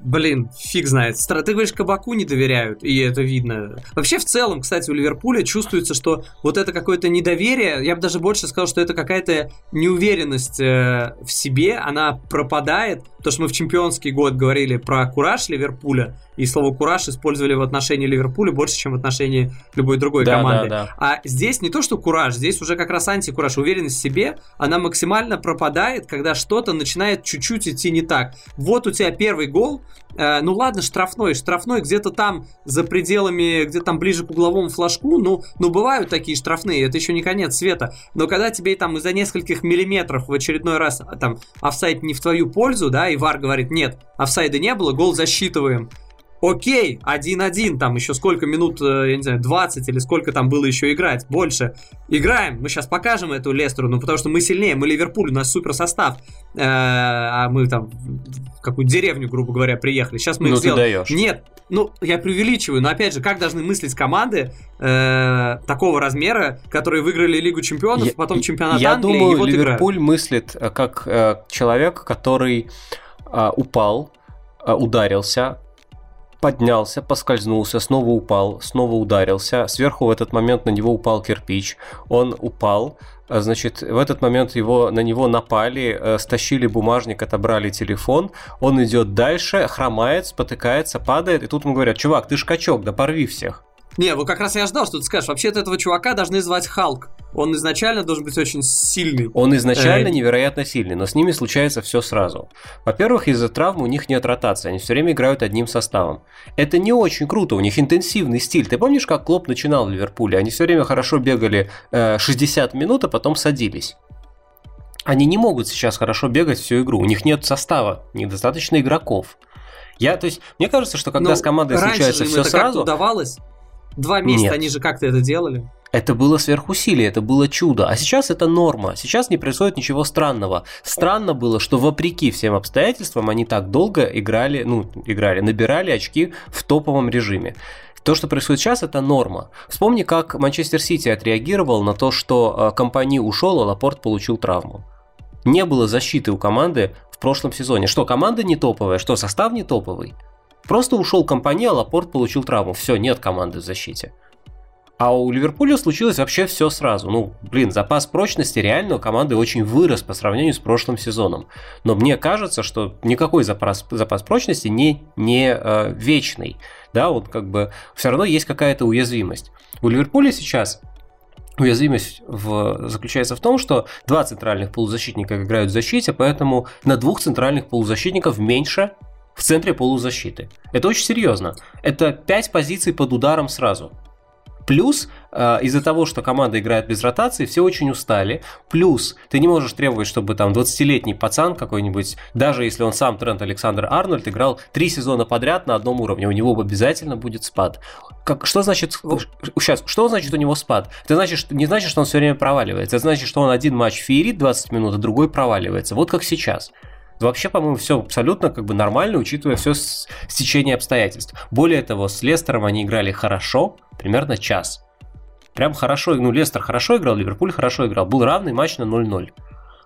Блин, фиг знает. Ты говоришь, кабаку не доверяют, и это видно. Вообще, в целом, кстати, у Ливерпуля чувствуется, что вот это какое-то недоверие, я бы даже больше сказал, что это какая-то неуверенность э, в себе, она пропадает, потому что мы в чемпионский год говорили про кураж Ливерпуля, и слово кураж использовали в отношении Ливерпуля больше, чем в отношении любой другой да, команды. Да, да. А здесь не то, что кураж, здесь уже как раз антикураж, уверенность в себе, она максимально пропадает, когда что-то начинает чуть-чуть идти не так. Вот у тебя первый гол, э, ну ладно, штрафной, штрафной где-то там за пределами, где-то там ближе к угловому флажку, ну, ну бывают такие штрафные, это еще не конец света, но когда тебе там из-за нескольких миллиметров в очередной раз а, там офсайд не в твою пользу, да, и ВАР говорит, нет, офсайда не было, гол засчитываем, Окей, 1-1, там еще сколько минут, э, я не знаю, 20 или сколько там было еще играть, больше. Играем, мы сейчас покажем эту Лестеру, ну потому что мы сильнее, мы Ливерпуль, у нас супер состав, э, а мы там в какую деревню, грубо говоря, приехали. Сейчас мы ну, их сделаем. Нет, ну я преувеличиваю, но опять же, как должны мыслить команды э, такого размера, которые выиграли Лигу Чемпионов, я, потом чемпионат я Англии, думаю, и вот Ливерпуль играют. мыслит э, как человек, который упал, ударился, поднялся, поскользнулся, снова упал, снова ударился. Сверху в этот момент на него упал кирпич. Он упал, а, значит, в этот момент его, на него напали, э, стащили бумажник, отобрали телефон. Он идет дальше, хромает, спотыкается, падает. И тут ему говорят, чувак, ты ж да порви всех. Не, вот как раз я ждал, что ты скажешь. Вообще-то этого чувака должны звать Халк. Он изначально должен быть очень сильный. Он изначально э... невероятно сильный, но с ними случается все сразу. Во-первых, из-за травмы у них нет ротации, они все время играют одним составом. Это не очень круто, у них интенсивный стиль. Ты помнишь, как Клоп начинал в Ливерпуле? Они все время хорошо бегали э, 60 минут, а потом садились. Они не могут сейчас хорошо бегать всю игру, у них нет состава, недостаточно игроков. Я, то есть, мне кажется, что когда Но с командой случается все сразу... удавалось. Два месяца Нет. они же как-то это делали. Это было сверхусилие, это было чудо. А сейчас это норма. Сейчас не происходит ничего странного. Странно было, что вопреки всем обстоятельствам они так долго играли, ну, играли, набирали очки в топовом режиме. То, что происходит сейчас, это норма. Вспомни, как Манчестер Сити отреагировал на то, что э, компания ушел, а Лапорт получил травму. Не было защиты у команды в прошлом сезоне. Что, команда не топовая? Что, состав не топовый? Просто ушел компания, а Лапорт получил травму. Все, нет команды в защите. А у Ливерпуля случилось вообще все сразу. Ну, блин, запас прочности реально у команды очень вырос по сравнению с прошлым сезоном. Но мне кажется, что никакой запас, запас прочности не, не э, вечный. Да, вот как бы все равно есть какая-то уязвимость. У Ливерпуля сейчас Уязвимость в, заключается в том, что два центральных полузащитника играют в защите, поэтому на двух центральных полузащитников меньше в центре полузащиты. Это очень серьезно. Это 5 позиций под ударом сразу. Плюс э, из-за того, что команда играет без ротации, все очень устали. Плюс ты не можешь требовать, чтобы там 20-летний пацан какой-нибудь, даже если он сам Трент Александр Арнольд, играл три сезона подряд на одном уровне, у него обязательно будет спад. Как, что значит сейчас? Что значит у него спад? Это значит, не значит, что он все время проваливается. Это значит, что он один матч феерит 20 минут, а другой проваливается. Вот как сейчас. Вообще, по-моему, все абсолютно как бы нормально, учитывая все стечение обстоятельств. Более того, с Лестером они играли хорошо, примерно час. Прям хорошо, ну, Лестер хорошо играл, Ливерпуль хорошо играл. Был равный матч на 0-0.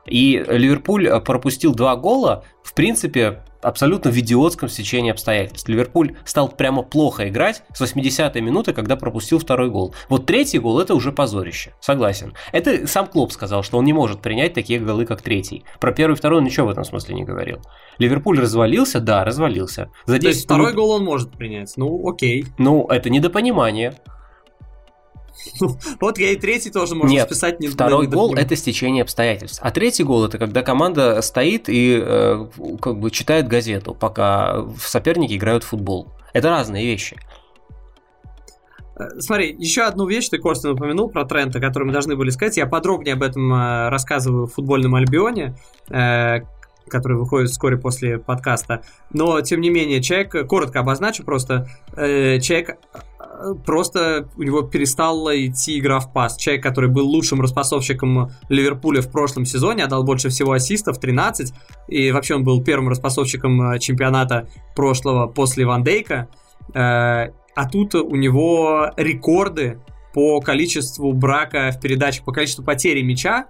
И Ливерпуль э, пропустил два гола, в принципе, абсолютно в идиотском стечении обстоятельств. Ливерпуль стал прямо плохо играть с 80-й минуты, когда пропустил второй гол. Вот третий гол это уже позорище, согласен. Это сам Клоп сказал, что он не может принять такие голы, как третий. Про первый и второй он ничего в этом смысле не говорил. Ливерпуль развалился, да, развалился. За 10 То есть второй гол он может принять, ну окей. Ну, это недопонимание. Вот я и третий тоже можно Нет, списать. Не, второй не, гол – это стечение обстоятельств. А третий гол – это когда команда стоит и э, как бы читает газету, пока соперники играют в футбол. Это разные вещи. Э, смотри, еще одну вещь ты косвенно упомянул про Трента, которую мы должны были сказать. Я подробнее об этом э, рассказываю в футбольном Альбионе, э, который выходит вскоре после подкаста. Но, тем не менее, человек, коротко обозначу просто, человек просто у него перестала идти игра в пас. Человек, который был лучшим распасовщиком Ливерпуля в прошлом сезоне, отдал больше всего ассистов, 13, и вообще он был первым распасовщиком э, чемпионата прошлого после Ван Дейка. Э, а тут у него рекорды по количеству брака в передачах, по количеству потери мяча.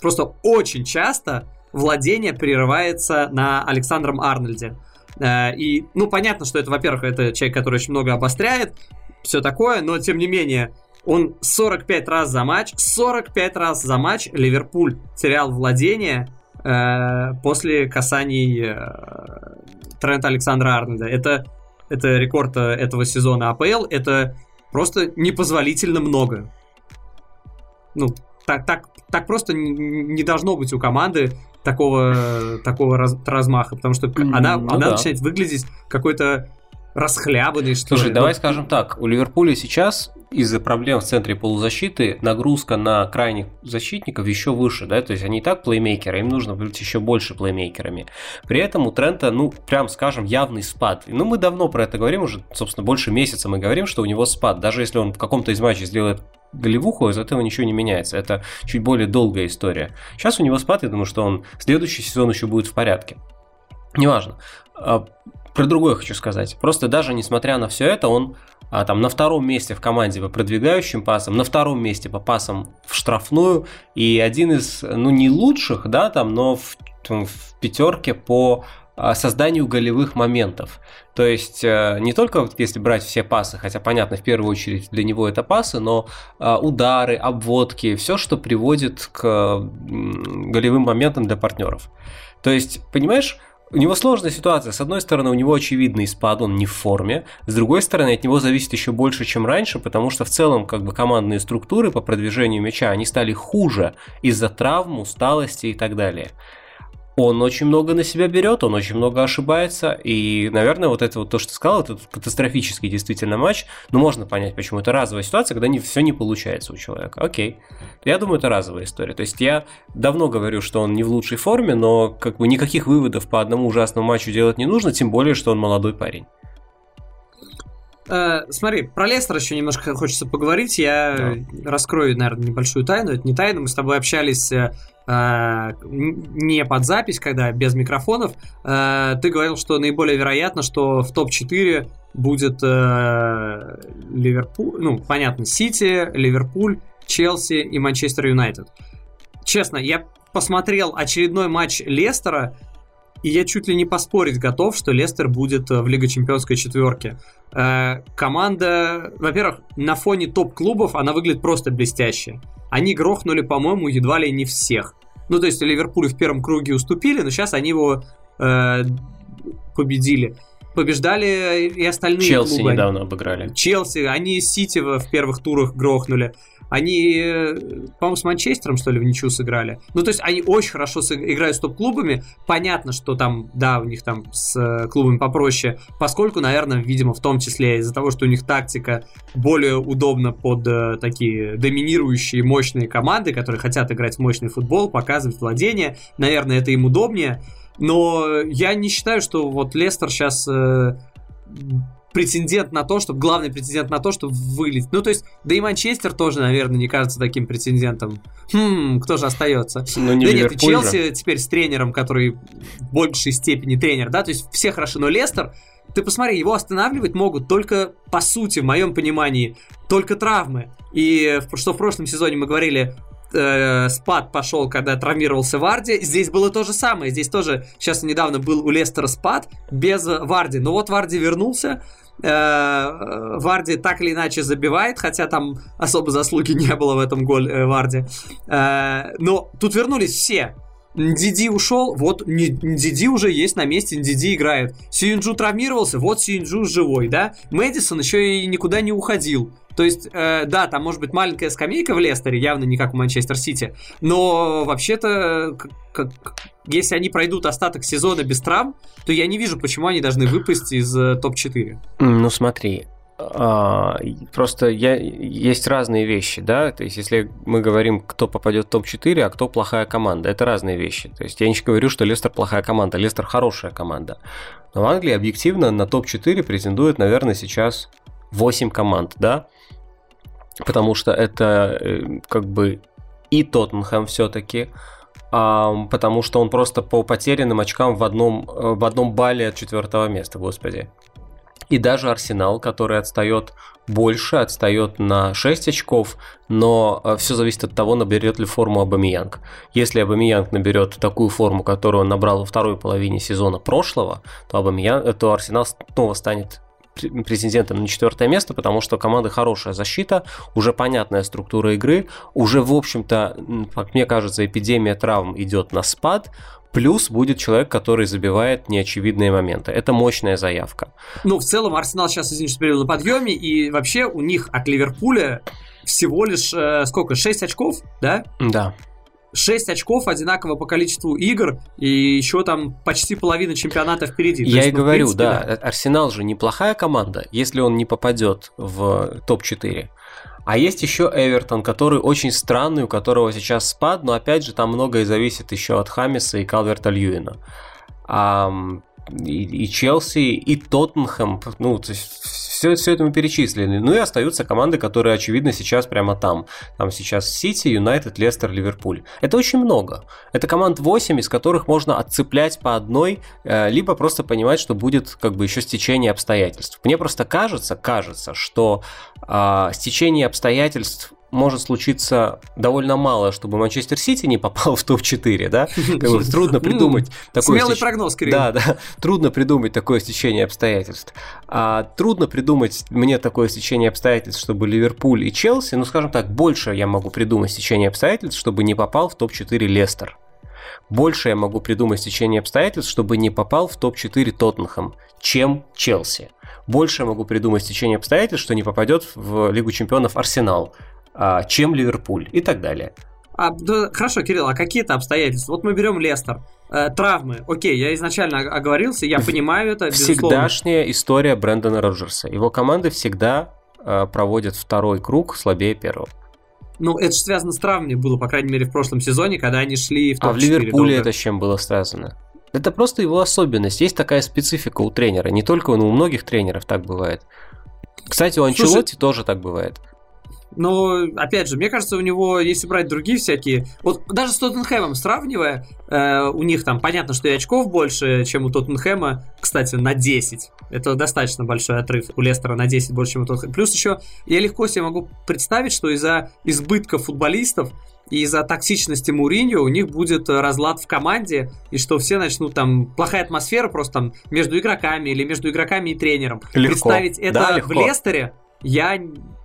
Просто очень часто владение прерывается на Александром Арнольде. Э, и, ну, понятно, что это, во-первых, это человек, который очень много обостряет, все такое, но, тем не менее, он 45 раз за матч, 45 раз за матч Ливерпуль терял владение э, после касаний э, Трента Александра Арнольда. Это, это рекорд э, этого сезона АПЛ, это просто непозволительно много. Ну, так, так, так просто не должно быть у команды такого, такого раз, размаха, потому что mm, она, ну она да. начинает выглядеть какой-то расхлябанный, что Слушай, ли. давай скажем так, у Ливерпуля сейчас из-за проблем в центре полузащиты нагрузка на крайних защитников еще выше, да, то есть они и так плеймейкеры, им нужно быть еще больше плеймейкерами. При этом у Трента, ну, прям скажем, явный спад. Ну, мы давно про это говорим, уже, собственно, больше месяца мы говорим, что у него спад. Даже если он в каком-то из матчей сделает голевуху, из этого ничего не меняется. Это чуть более долгая история. Сейчас у него спад, я думаю, что он следующий сезон еще будет в порядке. Неважно. А, про другое хочу сказать. Просто даже несмотря на все это, он а, там на втором месте в команде по продвигающим пасам, на втором месте по пасам в штрафную и один из, ну не лучших, да, там, но в, в пятерке по а, созданию голевых моментов. То есть э, не только если брать все пасы, хотя понятно, в первую очередь для него это пасы, но а, удары, обводки, все, что приводит к голевым моментам для партнеров. То есть, понимаешь, у него сложная ситуация. С одной стороны, у него очевидный спад, он не в форме. С другой стороны, от него зависит еще больше, чем раньше, потому что в целом как бы командные структуры по продвижению мяча, они стали хуже из-за травм, усталости и так далее он очень много на себя берет, он очень много ошибается, и, наверное, вот это вот то, что ты сказал, это катастрофический действительно матч, но можно понять, почему это разовая ситуация, когда не, все не получается у человека. Окей. Я думаю, это разовая история. То есть я давно говорю, что он не в лучшей форме, но как бы никаких выводов по одному ужасному матчу делать не нужно, тем более, что он молодой парень. Э, смотри, про Лестер еще немножко хочется поговорить. Я да. раскрою, наверное, небольшую тайну. Это не тайна. Мы с тобой общались э, не под запись, когда без микрофонов. Э, ты говорил, что наиболее вероятно, что в топ-4 будет э, Ливерпуль, ну, понятно, Сити, Ливерпуль, Челси и Манчестер Юнайтед. Честно, я посмотрел очередной матч Лестера, и я чуть ли не поспорить готов, что Лестер будет э, в Лиге Чемпионской четверке. Э, команда, во-первых, на фоне топ-клубов она выглядит просто блестяще. Они грохнули, по-моему, едва ли не всех. Ну, то есть Ливерпуль в первом круге уступили, но сейчас они его э, победили. Побеждали и остальные Челси клубы. недавно обыграли. Челси, они Сити в первых турах грохнули. Они, э, по-моему, с Манчестером, что ли, в ничью сыграли. Ну, то есть они очень хорошо играют с топ-клубами. Понятно, что там, да, у них там с э, клубами попроще, поскольку, наверное, видимо, в том числе из-за того, что у них тактика более удобна под э, такие доминирующие мощные команды, которые хотят играть в мощный футбол, показывать владение. Наверное, это им удобнее. Но я не считаю, что вот Лестер сейчас э, претендент на то, чтобы главный претендент на то, чтобы вылить. Ну, то есть, да и Манчестер тоже, наверное, не кажется таким претендентом. Хм, кто же остается? Ну, не да нет, и Челси же. теперь с тренером, который в большей степени тренер, да, то есть все хорошо, но Лестер, ты посмотри, его останавливать могут только, по сути, в моем понимании, только травмы. И что в прошлом сезоне мы говорили, э, спад пошел, когда травмировался Варди. Здесь было то же самое. Здесь тоже сейчас недавно был у Лестера спад без Варди. Но вот Варди вернулся. Э, Варди так или иначе забивает, хотя там особо заслуги не было в этом голе э, Варди. Э, но тут вернулись все. Диди ушел, вот Диди уже есть на месте, Диди играет. Сиюнджу травмировался, вот Сиюнджу живой, да? Мэдисон еще и никуда не уходил. То есть, э, да, там может быть маленькая скамейка в Лестере, явно не как у Манчестер Сити, но вообще-то, если они пройдут остаток сезона без травм, то я не вижу, почему они должны выпасть из э, топ-4. Ну смотри, а, просто я, есть разные вещи, да, то есть если мы говорим, кто попадет в топ-4, а кто плохая команда, это разные вещи. То есть я не говорю, что Лестер плохая команда, Лестер хорошая команда. Но в Англии объективно на топ-4 претендует, наверное, сейчас 8 команд, да, потому что это э, как бы и Тоттенхэм все-таки, потому что он просто по потерянным очкам в одном, э, в одном балле от четвертого места, господи. И даже Арсенал, который отстает больше, отстает на 6 очков, но э, все зависит от того, наберет ли форму Абамиянг. Если Абамиянг наберет такую форму, которую он набрал во второй половине сезона прошлого, то, Абамиянг, то Арсенал снова станет претендентом на четвертое место, потому что команда хорошая защита, уже понятная структура игры, уже, в общем-то, как мне кажется, эпидемия травм идет на спад, Плюс будет человек, который забивает неочевидные моменты. Это мощная заявка. Ну, в целом, Арсенал сейчас, извините, период на подъеме, и вообще у них от Ливерпуля всего лишь, э, сколько, 6 очков, да? Да. 6 очков одинаково по количеству игр, и еще там почти половина чемпионата впереди. Я есть, и ну, говорю, принципе, да, да, Арсенал же неплохая команда, если он не попадет в топ-4. А есть еще Эвертон, который очень странный, у которого сейчас спад, но опять же там многое зависит еще от Хамиса и Калверта Льюина. А, и, и Челси, и Тоттенхэм, ну, то есть все, все это мы перечислили. Ну и остаются команды, которые, очевидно, сейчас прямо там. Там сейчас Сити, Юнайтед, Лестер, Ливерпуль. Это очень много. Это команд 8, из которых можно отцеплять по одной, э, либо просто понимать, что будет как бы еще стечение обстоятельств. Мне просто кажется, кажется, что э, стечение обстоятельств может случиться довольно мало, чтобы Манчестер Сити не попал в топ-4, да? Трудно придумать такое... Смелый прогноз, Кирилл. Да, да. Трудно придумать такое стечение обстоятельств. А трудно придумать мне такое стечение обстоятельств, чтобы Ливерпуль и Челси, ну, скажем так, больше я могу придумать стечение обстоятельств, чтобы не попал в топ-4 Лестер. Больше я могу придумать стечение обстоятельств, чтобы не попал в топ-4 Тоттенхэм, чем Челси. Больше я могу придумать стечение обстоятельств, что не попадет в Лигу чемпионов Арсенал, чем Ливерпуль и так далее. А, да, хорошо, Кирилл, а какие-то обстоятельства? Вот мы берем Лестер. Э, травмы. Окей, я изначально оговорился, я понимаю это. Всегдашняя история Брэндона Роджерса. Его команды всегда э, проводят второй круг слабее первого. Ну, это же связано с травмами было, по крайней мере, в прошлом сезоне, когда они шли в топ-4. А в Ливерпуле долго. это с чем было связано? Это просто его особенность. Есть такая специфика у тренера. Не только ну, у многих тренеров так бывает. Кстати, у Анчелотти Слушай, тоже так бывает. Но, опять же, мне кажется, у него, если брать другие всякие... Вот даже с Тоттенхэмом сравнивая, э, у них там понятно, что и очков больше, чем у Тоттенхэма, кстати, на 10. Это достаточно большой отрыв у Лестера на 10 больше, чем у Тоттенхэма. Плюс еще я легко себе могу представить, что из-за избытка футболистов и из-за токсичности Муриньо у них будет разлад в команде, и что все начнут там плохая атмосфера просто там между игроками или между игроками и тренером. Легко. Представить это да, в Лестере я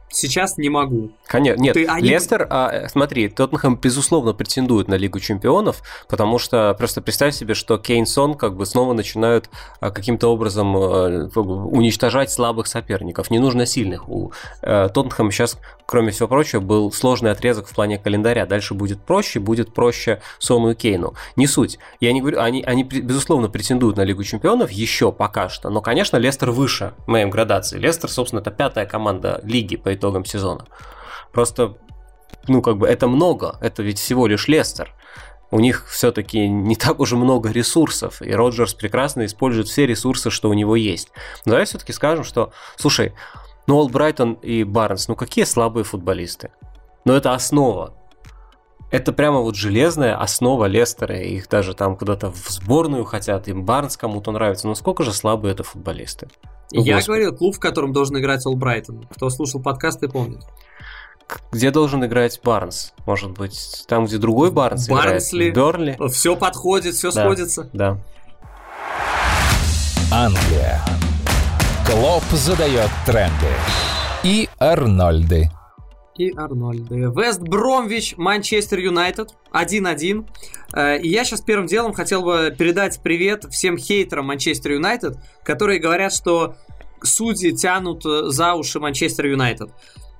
сейчас не могу. Конечно, нет, Ты, они... Лестер, а, смотри, Тоттенхэм, безусловно, претендует на Лигу Чемпионов, потому что просто представь себе, что Кейнсон как бы снова начинают а, каким-то образом а, уничтожать слабых соперников. Не нужно сильных. У а, Тоттенхэма сейчас, кроме всего прочего, был сложный отрезок в плане календаря. Дальше будет проще, будет проще Сону и Кейну. Не суть. Я не говорю, они, они безусловно, претендуют на Лигу Чемпионов еще пока что, но, конечно, Лестер выше в моей градации. Лестер, собственно, это пятая команда лиги по итогам сезона. Просто, ну, как бы это много, это ведь всего лишь Лестер. У них все-таки не так уже много ресурсов, и Роджерс прекрасно использует все ресурсы, что у него есть. Но давай все-таки скажем, что, слушай, ну, Олбрайтон и Барнс, ну какие слабые футболисты? Но это основа. Это прямо вот железная основа Лестера, их даже там куда-то в сборную хотят, им Барнс кому-то нравится, но сколько же слабые это футболисты? Я Господи. говорил, клуб, в котором должен играть Ол Брайтон. Кто слушал подкасты, помнит. Где должен играть Барнс? Может быть, там, где другой Барнс Барнсли. играет? Берли? Все подходит, все да, сходится. Да. Англия. Клоп задает тренды. И Арнольды и Арнольды. Вест Бромвич, Манчестер Юнайтед 1-1. Э, и я сейчас первым делом хотел бы передать привет всем хейтерам Манчестер Юнайтед, которые говорят, что судьи тянут за уши Манчестер Юнайтед.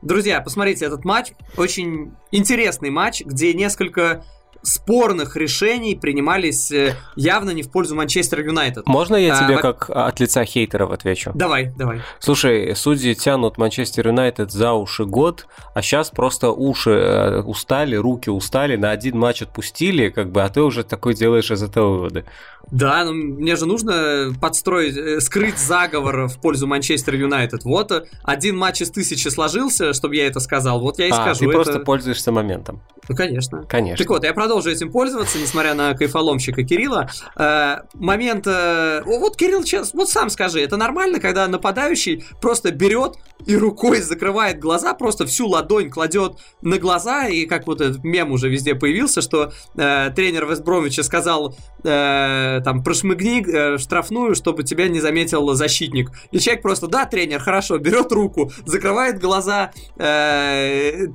Друзья, посмотрите этот матч. Очень интересный матч, где несколько спорных решений принимались э, явно не в пользу Манчестер Юнайтед. Можно я тебе а, как от лица хейтеров отвечу? Давай, давай. Слушай, судьи тянут Манчестер Юнайтед за уши год, а сейчас просто уши э, устали, руки устали, на один матч отпустили, как бы, а ты уже такой делаешь из этого выводы. Да, но ну, мне же нужно подстроить, э, скрыть заговор в пользу Манчестер Юнайтед. Вот один матч из тысячи сложился, чтобы я это сказал, вот я и а, скажу. ты это... просто пользуешься моментом. Ну, конечно. Конечно. Так вот, я продолжу этим пользоваться, несмотря на кайфоломщика Кирилла. Э, момент... Э, вот, Кирилл, сейчас, вот сам скажи, это нормально, когда нападающий просто берет и рукой закрывает глаза, просто всю ладонь кладет на глаза, и как вот этот мем уже везде появился, что э, тренер Вестбромича сказал, э, там, прошмыгни э, штрафную, чтобы тебя не заметил защитник. И человек просто, да, тренер, хорошо, берет руку, закрывает глаза э,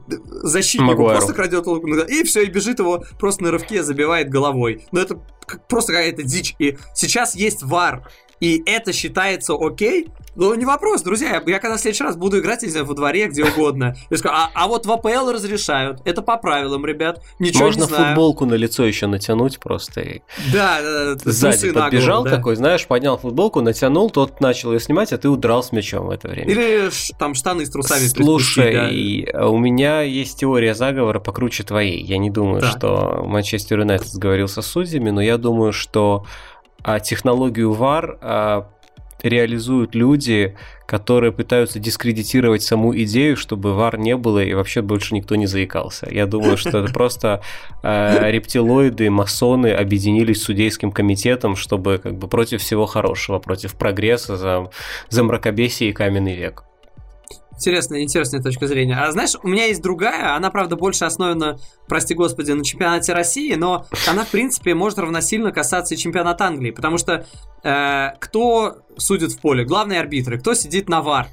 защитнику, Магуайру. просто крадет руку, и все, и бежит его просто на рывке, забивает головой. Но это просто какая-то дичь. И сейчас есть вар, и это считается окей, ну, не вопрос, друзья. Я, я когда в следующий раз буду играть, не знаю, во дворе, где угодно. Я скажу, а, а вот в АПЛ разрешают. Это по правилам, ребят. Ничего Можно не знаю. футболку на лицо еще натянуть просто. И... Да, да, да. Сзади подбежал голову, да. такой, знаешь, поднял футболку, натянул, тот начал ее снимать, а ты удрал с мячом в это время. Или там штаны с трусами Слушай, да. у меня есть теория заговора покруче твоей. Я не думаю, так. что Манчестер Юнайтед сговорился с судьями, но я думаю, что а технологию VAR реализуют люди, которые пытаются дискредитировать саму идею, чтобы вар не было и вообще больше никто не заикался. Я думаю, что это просто э, рептилоиды, масоны объединились с судейским комитетом, чтобы как бы против всего хорошего, против прогресса, за, за мракобесие и каменный век. Интересная, интересная точка зрения. А знаешь, у меня есть другая, она, правда, больше основана, прости господи, на чемпионате России, но она, в принципе, может равносильно касаться и чемпионата Англии, потому что э, кто судит в поле? Главные арбитры. Кто сидит на ВАР?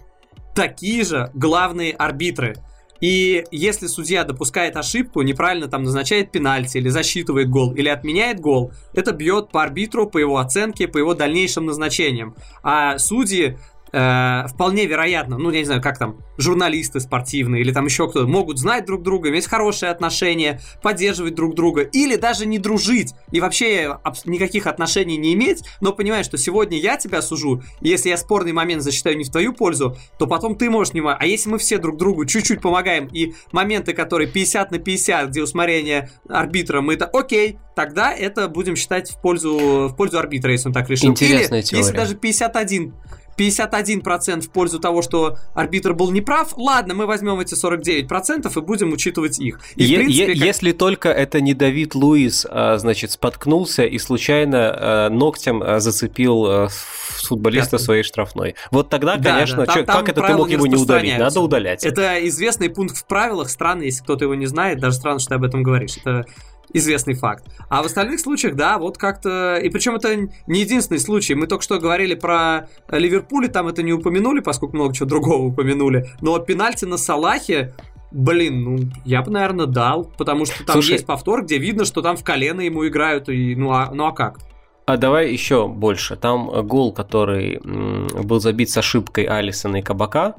Такие же главные арбитры. И если судья допускает ошибку, неправильно там назначает пенальти, или засчитывает гол, или отменяет гол, это бьет по арбитру, по его оценке, по его дальнейшим назначениям. А судьи э, вполне вероятно, ну, я не знаю, как там, журналисты спортивные или там еще кто-то, могут знать друг друга, иметь хорошие отношения, поддерживать друг друга, или даже не дружить и вообще никаких отношений не иметь, но понимаешь, что сегодня я тебя сужу, и если я спорный момент засчитаю не в твою пользу, то потом ты можешь не... А если мы все друг другу чуть-чуть помогаем, и моменты, которые 50 на 50, где усмотрение арбитра, мы это окей, тогда это будем считать в пользу, в пользу арбитра, если он так решил. Интересная Или, теория. если даже 51 51% в пользу того, что арбитр был неправ, ладно, мы возьмем эти 49% и будем учитывать их. И, е- принципе, как... Если только это не Давид Луис, а, значит, споткнулся и случайно а, ногтем а, зацепил футболиста да. своей штрафной. Вот тогда, да, конечно, да, там, чё, там как это ты мог его не удалить? Надо удалять. Это известный пункт в правилах, странно, если кто-то его не знает, даже странно, что ты об этом говоришь. Это известный факт. А в остальных случаях, да, вот как-то... И причем это не единственный случай. Мы только что говорили про Ливерпуль, там это не упомянули, поскольку много чего другого упомянули. Но пенальти на Салахе Блин, ну, я бы, наверное, дал, потому что там Слушай, есть повтор, где видно, что там в колено ему играют, и ну а, ну а как? А давай еще больше. Там гол, который был забит с ошибкой Алисона и Кабака,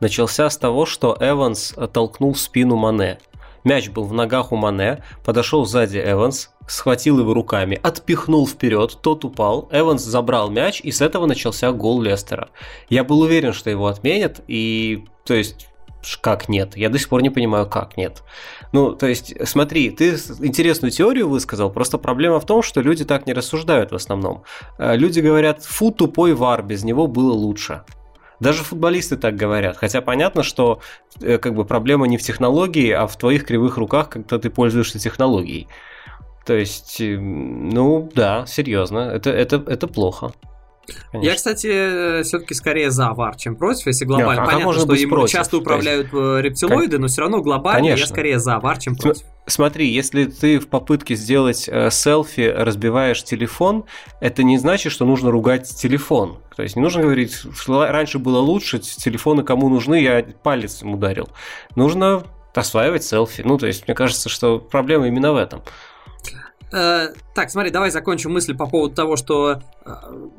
начался с того, что Эванс толкнул в спину Мане. Мяч был в ногах у Мане, подошел сзади Эванс, схватил его руками, отпихнул вперед, тот упал, Эванс забрал мяч, и с этого начался гол Лестера. Я был уверен, что его отменят, и, то есть, как нет? Я до сих пор не понимаю, как нет. Ну, то есть, смотри, ты интересную теорию высказал, просто проблема в том, что люди так не рассуждают в основном. Э, люди говорят, фу, тупой вар, без него было лучше. Даже футболисты так говорят. Хотя понятно, что э, как бы проблема не в технологии, а в твоих кривых руках, когда ты пользуешься технологией. То есть, э, ну да, серьезно, это, это, это плохо. Конечно. Я, кстати, все-таки скорее за VAR, чем против, если глобально. Нет, а Понятно, что им против? часто управляют есть... Э, рептилоиды, но все равно глобально Конечно. я скорее за VAR, чем против. Смотри, если ты в попытке сделать э, селфи разбиваешь телефон, это не значит, что нужно ругать телефон. То есть не нужно говорить, что раньше было лучше, телефоны кому нужны, я палец им ударил. Нужно осваивать селфи. Ну, то есть, мне кажется, что проблема именно в этом. Э, так, смотри, давай закончим мысль по поводу того, что э,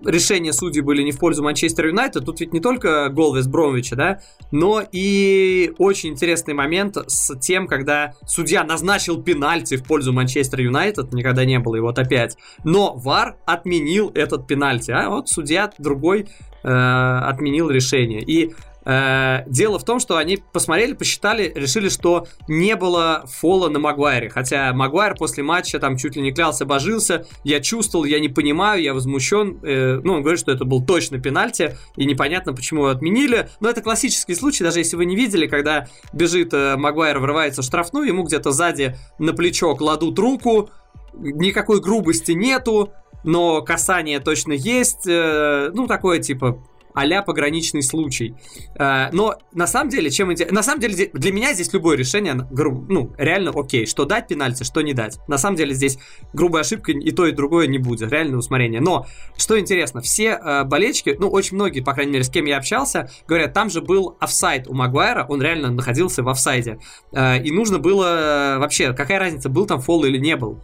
решения судей были не в пользу Манчестер Юнайтед. Тут ведь не только гол Вестбромовича, да, но и очень интересный момент с тем, когда судья назначил пенальти в пользу Манчестер Юнайтед, никогда не было, и вот опять. Но ВАР отменил этот пенальти, а вот судья другой э, отменил решение. И дело в том, что они посмотрели, посчитали, решили, что не было фола на Магуайре. Хотя Магуайр после матча там чуть ли не клялся, божился. Я чувствовал, я не понимаю, я возмущен. Э, ну, он говорит, что это был точно пенальти, и непонятно, почему его отменили. Но это классический случай, даже если вы не видели, когда бежит э, Магуайр, врывается в штрафную, ему где-то сзади на плечо кладут руку, никакой грубости нету, но касание точно есть. Э, ну, такое типа а пограничный случай. Э, но на самом деле, чем На самом деле, для меня здесь любое решение, ну, реально окей, что дать пенальти, что не дать. На самом деле здесь грубая ошибка и то, и другое не будет, реальное усмотрение. Но, что интересно, все э, болельщики, ну, очень многие, по крайней мере, с кем я общался, говорят, там же был офсайд у Магуайра, он реально находился в офсайде. Э, и нужно было вообще, какая разница, был там фол или не был.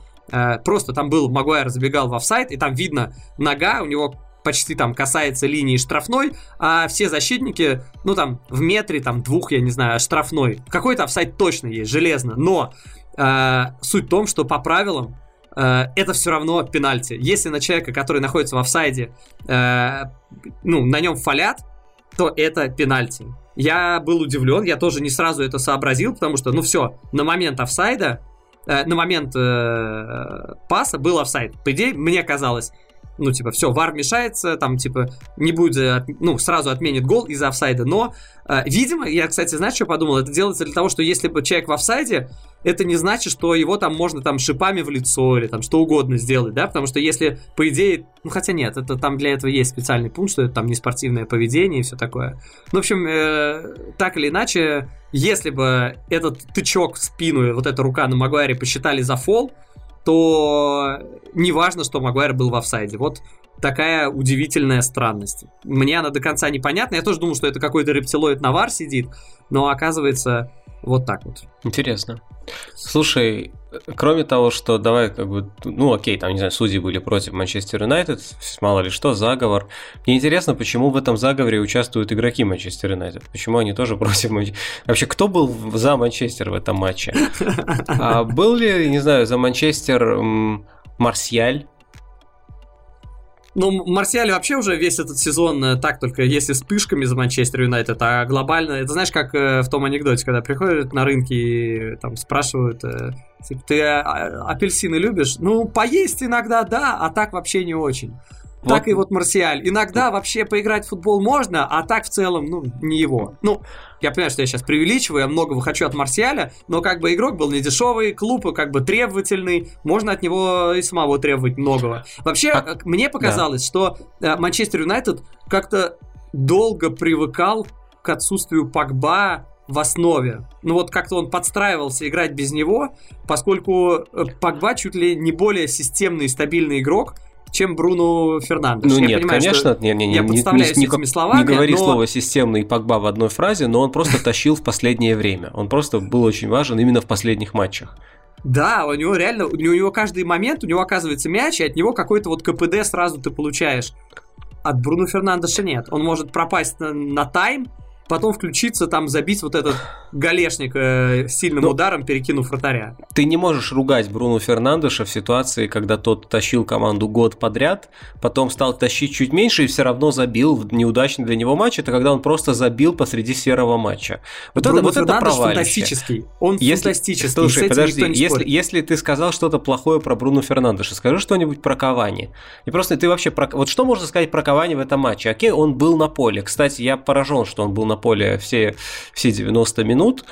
Просто там был, Магуайр забегал в офсайд, и там видно нога, у него почти там касается линии штрафной, а все защитники, ну там в метре, там двух, я не знаю, штрафной. Какой-то офсайд точно есть, железно. Но э, суть в том, что по правилам э, это все равно пенальти. Если на человека, который находится в офсайде, э, ну, на нем фалят, то это пенальти. Я был удивлен, я тоже не сразу это сообразил, потому что, ну все, на момент офсайда, э, на момент э, паса был офсайд. По идее, мне казалось, ну, типа, все, вар мешается, там, типа, не будет, ну, сразу отменит гол из-за офсайда, но, э, видимо, я, кстати, знаешь, что подумал? Это делается для того, что если бы человек в офсайде, это не значит, что его там можно там шипами в лицо или там что угодно сделать, да, потому что если, по идее, ну, хотя нет, это там для этого есть специальный пункт, что это там не спортивное поведение и все такое. Ну, в общем, э, так или иначе, если бы этот тычок в спину и вот эта рука на Магуайре посчитали за фол, то не важно, что Магуайр был в офсайде. Вот такая удивительная странность. Мне она до конца непонятна. Я тоже думал, что это какой-то рептилоид навар сидит, но оказывается вот так вот. Интересно. Слушай, кроме того, что давай как бы, ну окей, там, не знаю, судьи были против Манчестер Юнайтед, мало ли что, заговор. Мне интересно, почему в этом заговоре участвуют игроки Манчестер Юнайтед? Почему они тоже против Манчестер? Вообще, кто был за Манчестер в этом матче? А был ли, не знаю, за Манчестер Марсиаль? Ну, Марсиаль вообще уже весь этот сезон э, так, только если вспышками за Манчестер Юнайтед, а глобально, это знаешь, как э, в том анекдоте, когда приходят на рынки и там спрашивают, э, типа, ты а, апельсины любишь? Ну, поесть иногда да, а так вообще не очень. Вот. Так и вот Марсиаль. Иногда вообще поиграть в футбол можно, а так в целом, ну, не его. Ну, я понимаю, что я сейчас преувеличиваю, я многого хочу от Марсиаля, но как бы игрок был не дешевый, клуб как бы требовательный, можно от него и самого требовать многого. Вообще, а, мне показалось, да. что э, Манчестер Юнайтед как-то долго привыкал к отсутствию Пакба в основе. Ну вот как-то он подстраивался играть без него, поскольку э, Пакба чуть ли не более системный и стабильный игрок, чем Бруно Фернандеш. Ну я нет, понимаю, конечно, не, не, не, я подставляюсь не, не, этими словами. Не говори но... слово «системный» Погба в одной фразе, но он просто тащил в последнее время. Он просто был очень важен именно в последних матчах. Да, у него реально, у него каждый момент, у него оказывается мяч, и от него какой-то вот КПД сразу ты получаешь. От Бруно Фернандеша нет. Он может пропасть на, на тайм, потом включиться, там забить вот этот галешник э, сильным Но ну, ударом, перекинув вратаря. Ты не можешь ругать Бруно Фернандеша в ситуации, когда тот тащил команду год подряд, потом стал тащить чуть меньше и все равно забил в неудачный для него матч. Это когда он просто забил посреди серого матча. Вот Бруно это, вот это фантастический. Он если, фантастический. Слушай, подожди, если, если ты сказал что-то плохое про Бруно Фернандеша, скажи что-нибудь про Кавани. И просто ты вообще про... Вот что можно сказать про Кавани в этом матче? Окей, он был на поле. Кстати, я поражен, что он был на поле все, все 90 минут,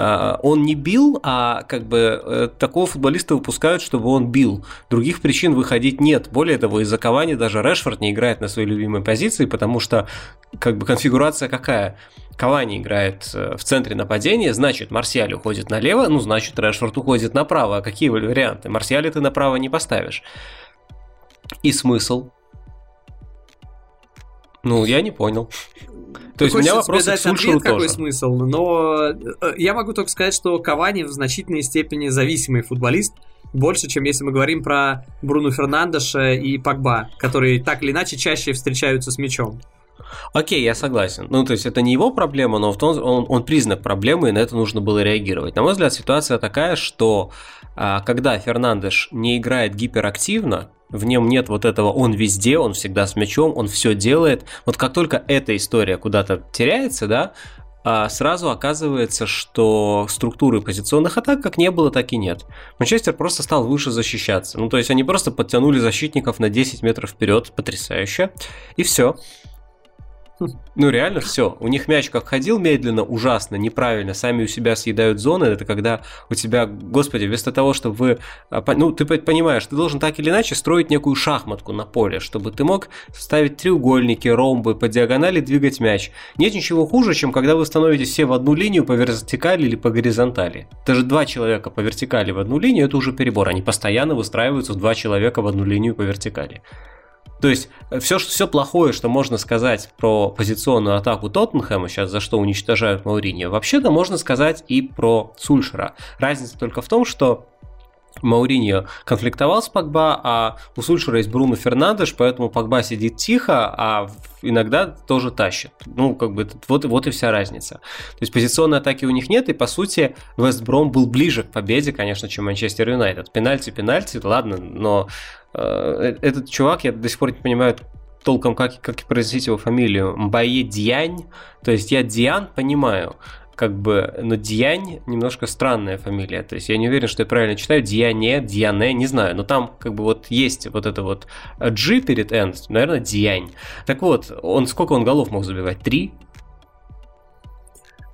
а, он не бил, а как бы э, такого футболиста выпускают, чтобы он бил. Других причин выходить нет. Более того, из-за Кавани даже Решфорд не играет на своей любимой позиции, потому что как бы конфигурация какая? Кавани играет э, в центре нападения, значит, Марсиаль уходит налево, ну, значит, Решфорд уходит направо. А какие варианты? Марсиаля ты направо не поставишь. И смысл? Ну, я не понял. То есть у меня вопрос к Сульшеру тоже. какой смысл, но э, я могу только сказать, что Кавани в значительной степени зависимый футболист, больше, чем если мы говорим про Бруно Фернандеша и Пакба, которые так или иначе чаще встречаются с мячом. Окей, я согласен. Ну, то есть это не его проблема, но в том, он, он признак проблемы, и на это нужно было реагировать. На мой взгляд, ситуация такая, что а, когда Фернандеш не играет гиперактивно, в нем нет вот этого «он везде», он всегда с мячом, он все делает. Вот как только эта история куда-то теряется, да, а сразу оказывается, что структуры позиционных атак как не было, так и нет. Манчестер просто стал выше защищаться. Ну, то есть они просто подтянули защитников на 10 метров вперед, потрясающе, и все. Ну, реально все. У них мяч как ходил медленно, ужасно, неправильно, сами у себя съедают зоны. Это когда у тебя, господи, вместо того, чтобы вы... А, ну, ты понимаешь, ты должен так или иначе строить некую шахматку на поле, чтобы ты мог ставить треугольники, ромбы, по диагонали двигать мяч. Нет ничего хуже, чем когда вы становитесь все в одну линию по вертикали или по горизонтали. Даже два человека по вертикали в одну линию, это уже перебор. Они постоянно выстраиваются в два человека в одну линию по вертикали. То есть все, э, все плохое, что можно сказать про позиционную атаку Тоттенхэма, сейчас за что уничтожают Мауриньо, вообще-то можно сказать и про Сульшера. Разница только в том, что Мауриньо конфликтовал с Погба, а у Сульшера есть Бруно Фернандеш, поэтому Погба сидит тихо, а иногда тоже тащит. Ну, как бы, вот, вот и вся разница. То есть позиционной атаки у них нет, и по сути Вестбром был ближе к победе, конечно, чем Манчестер Юнайтед. Пенальти, пенальти, ладно, но Э, этот чувак, я до сих пор не понимаю толком, как, как произносить его фамилию. Мбае Дьянь. То есть я Диан понимаю, как бы, но Дьянь немножко странная фамилия. То есть я не уверен, что я правильно читаю. Дьяне, Дьяне, не знаю. Но там как бы вот есть вот это вот G перед N, наверное, Дьянь. Так вот, он сколько он голов мог забивать? Три?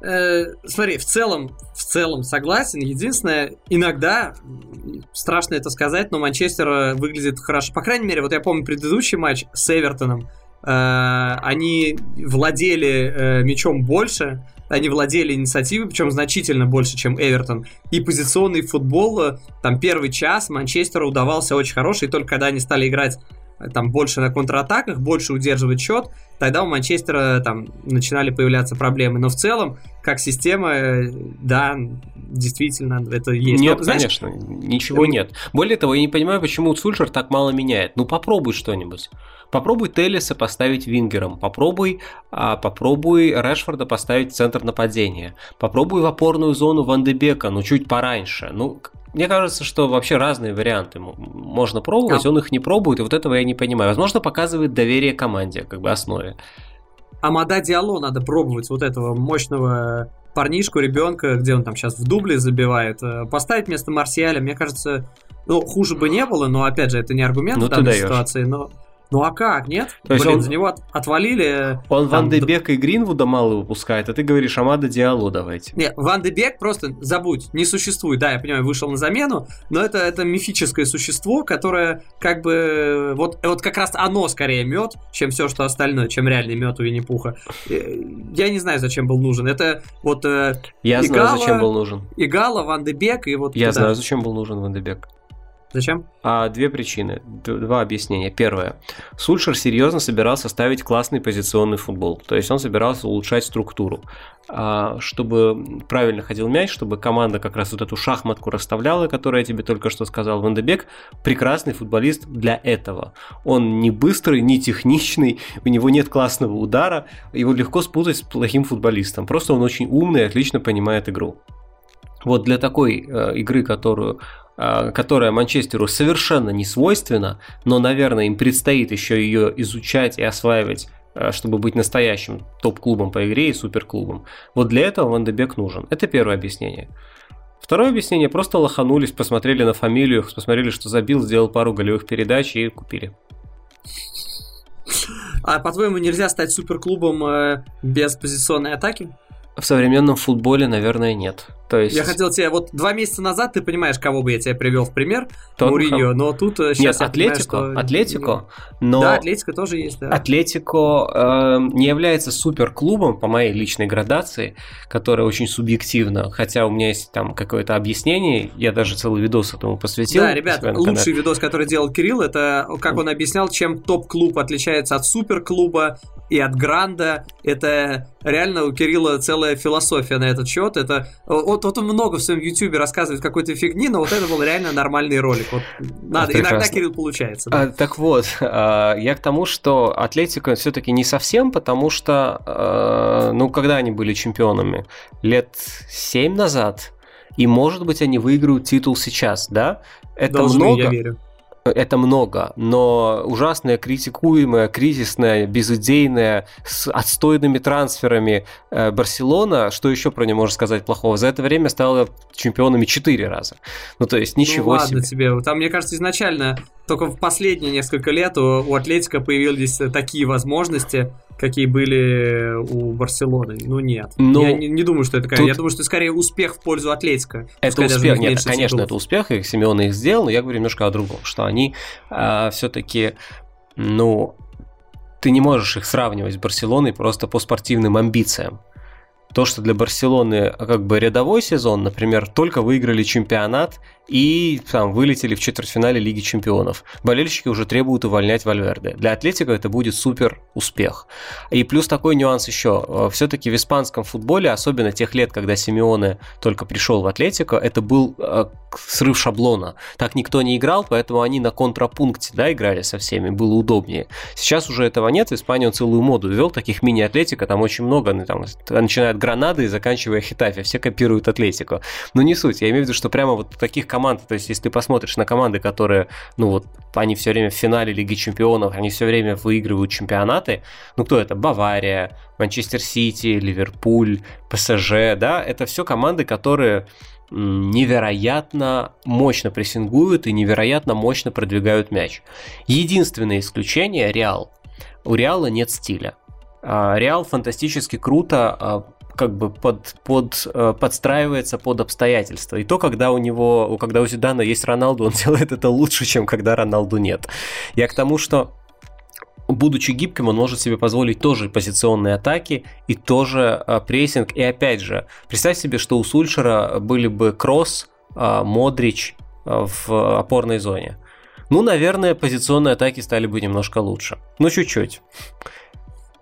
Э, смотри, в целом, в целом согласен. Единственное, иногда, страшно это сказать, но Манчестер э, выглядит хорошо. По крайней мере, вот я помню предыдущий матч с Эвертоном. Э, они владели э, мячом больше, они владели инициативой, причем значительно больше, чем Эвертон. И позиционный футбол, э, там первый час Манчестеру удавался очень хороший, и только когда они стали играть э, там больше на контратаках, больше удерживать счет, тогда у Манчестера там начинали появляться проблемы. Но в целом, как система, э, да, действительно, это есть. Нет, Но, знаешь, конечно, ничего нет. Более того, я не понимаю, почему Сульшер так мало меняет. Ну, попробуй что-нибудь. Попробуй Теллиса поставить вингером, попробуй, а, попробуй Решфорда поставить в центр нападения, попробуй в опорную зону Ван Дебека, ну чуть пораньше. Ну, мне кажется, что вообще разные варианты можно пробовать, а... он их не пробует, и вот этого я не понимаю. Возможно, показывает доверие команде, как бы основе. Амада Диало надо пробовать, вот этого мощного парнишку, ребенка, где он там сейчас в дубле забивает, э, поставить вместо Марсиаля, мне кажется, ну, хуже бы не было, но, опять же, это не аргумент ну, в данной ситуации, но ну а как, нет? То есть Блин, он... за него отвалили... Он там... Ван де Бека и Гринвуда мало выпускает, а ты говоришь Амада Диалу давайте. Нет, Ван де Бек просто забудь, не существует. Да, я понимаю, вышел на замену, но это, это мифическое существо, которое как бы... Вот, вот как раз оно скорее мед, чем все, что остальное, чем реальный мед у Винни-Пуха. Э, я не знаю, зачем был нужен. Это вот... Э, я Игала, знаю, зачем был нужен. Игала, Ван де Бек и вот... Я туда. знаю, зачем был нужен Ван де Бек. Зачем? А, две причины, два объяснения. Первое. Сульшер серьезно собирался ставить классный позиционный футбол. То есть он собирался улучшать структуру. А, чтобы правильно ходил мяч, чтобы команда как раз вот эту шахматку расставляла, которую я тебе только что сказал. Вандебек прекрасный футболист для этого. Он не быстрый, не техничный, у него нет классного удара, его легко спутать с плохим футболистом. Просто он очень умный и отлично понимает игру. Вот для такой э, игры, которую а, которая Манчестеру совершенно не свойственна, но, наверное, им предстоит еще ее изучать и осваивать а, чтобы быть настоящим топ-клубом по игре и суперклубом. Вот для этого Ван Дебек нужен. Это первое объяснение. Второе объяснение, просто лоханулись, посмотрели на фамилию, посмотрели, что забил, сделал пару голевых передач и купили. А по-твоему, нельзя стать суперклубом э, без позиционной атаки? В современном футболе, наверное, нет. То есть... Я хотел тебе, вот два месяца назад ты понимаешь, кого бы я тебе привел в пример, Тоттенхэм. Муриньо, но тут сейчас Нет, я Атлетико, понимаю, что... Атлетико, но... Да, Атлетико тоже есть, да. Атлетико э, не является суперклубом по моей личной градации, которая очень субъективна, хотя у меня есть там какое-то объяснение, я даже целый видос этому посвятил. Да, ребят, лучший видос, который делал Кирилл, это как он объяснял, чем топ-клуб отличается от суперклуба, и от Гранда. Это реально у Кирилла целая философия на этот счет. Это вот, вот он много в своем YouTube рассказывает какой-то фигни, но вот это был реально нормальный ролик. Вот надо, Прекрасно. иногда Кирилл получается. Да. А, так вот, а, я к тому, что Атлетика все-таки не совсем, потому что, а, ну, когда они были чемпионами? Лет 7 назад. И, может быть, они выиграют титул сейчас, да? Это Должны, много. Я верю. Это много, но ужасная, критикуемая, кризисная, безыдейная, с отстойными трансферами э, Барселона, что еще про нее можно сказать плохого, за это время стала чемпионами четыре раза. Ну, то есть, ничего ну, ладно себе. тебе. Там, мне кажется, изначально только в последние несколько лет у, у Атлетика появились такие возможности, какие были у Барселоны. Ну нет. Но я не, не думаю, что это такая. Тут... Я думаю, что это скорее успех в пользу Атлетика. Это успех. Нет, конечно, это успех, и Симеон их сделал, но я говорю немножко о другом, что они а, все-таки, ну, ты не можешь их сравнивать с Барселоной просто по спортивным амбициям то, что для Барселоны как бы рядовой сезон, например, только выиграли чемпионат и там вылетели в четвертьфинале Лиги Чемпионов. Болельщики уже требуют увольнять Вальверде. Для Атлетика это будет супер успех. И плюс такой нюанс еще. Все-таки в испанском футболе, особенно тех лет, когда Симеоне только пришел в Атлетико, это был э, срыв шаблона. Так никто не играл, поэтому они на контрапункте да, играли со всеми, было удобнее. Сейчас уже этого нет, в Испании он целую моду ввел, таких мини-атлетика там очень много, ну, там, начиная от Гранады и заканчивая Хитафи, все копируют Атлетику. Но не суть, я имею в виду, что прямо вот таких команд, то есть если ты посмотришь на команды, которые, ну вот, они все время в финале Лиги Чемпионов, они все время выигрывают чемпионаты, ну кто это? Бавария, Манчестер Сити, Ливерпуль, ПСЖ, да, это все команды, которые невероятно мощно прессингуют и невероятно мощно продвигают мяч. Единственное исключение – Реал. У Реала нет стиля. А, Реал фантастически круто а, как бы под, под, э, подстраивается под обстоятельства. И то, когда у него, когда у Зидана есть Роналду, он делает это лучше, чем когда Роналду нет. Я к тому, что будучи гибким, он может себе позволить тоже позиционные атаки и тоже э, прессинг. И опять же, представь себе, что у Сульшера были бы Кросс, э, Модрич в опорной зоне. Ну, наверное, позиционные атаки стали бы немножко лучше. Ну, чуть-чуть.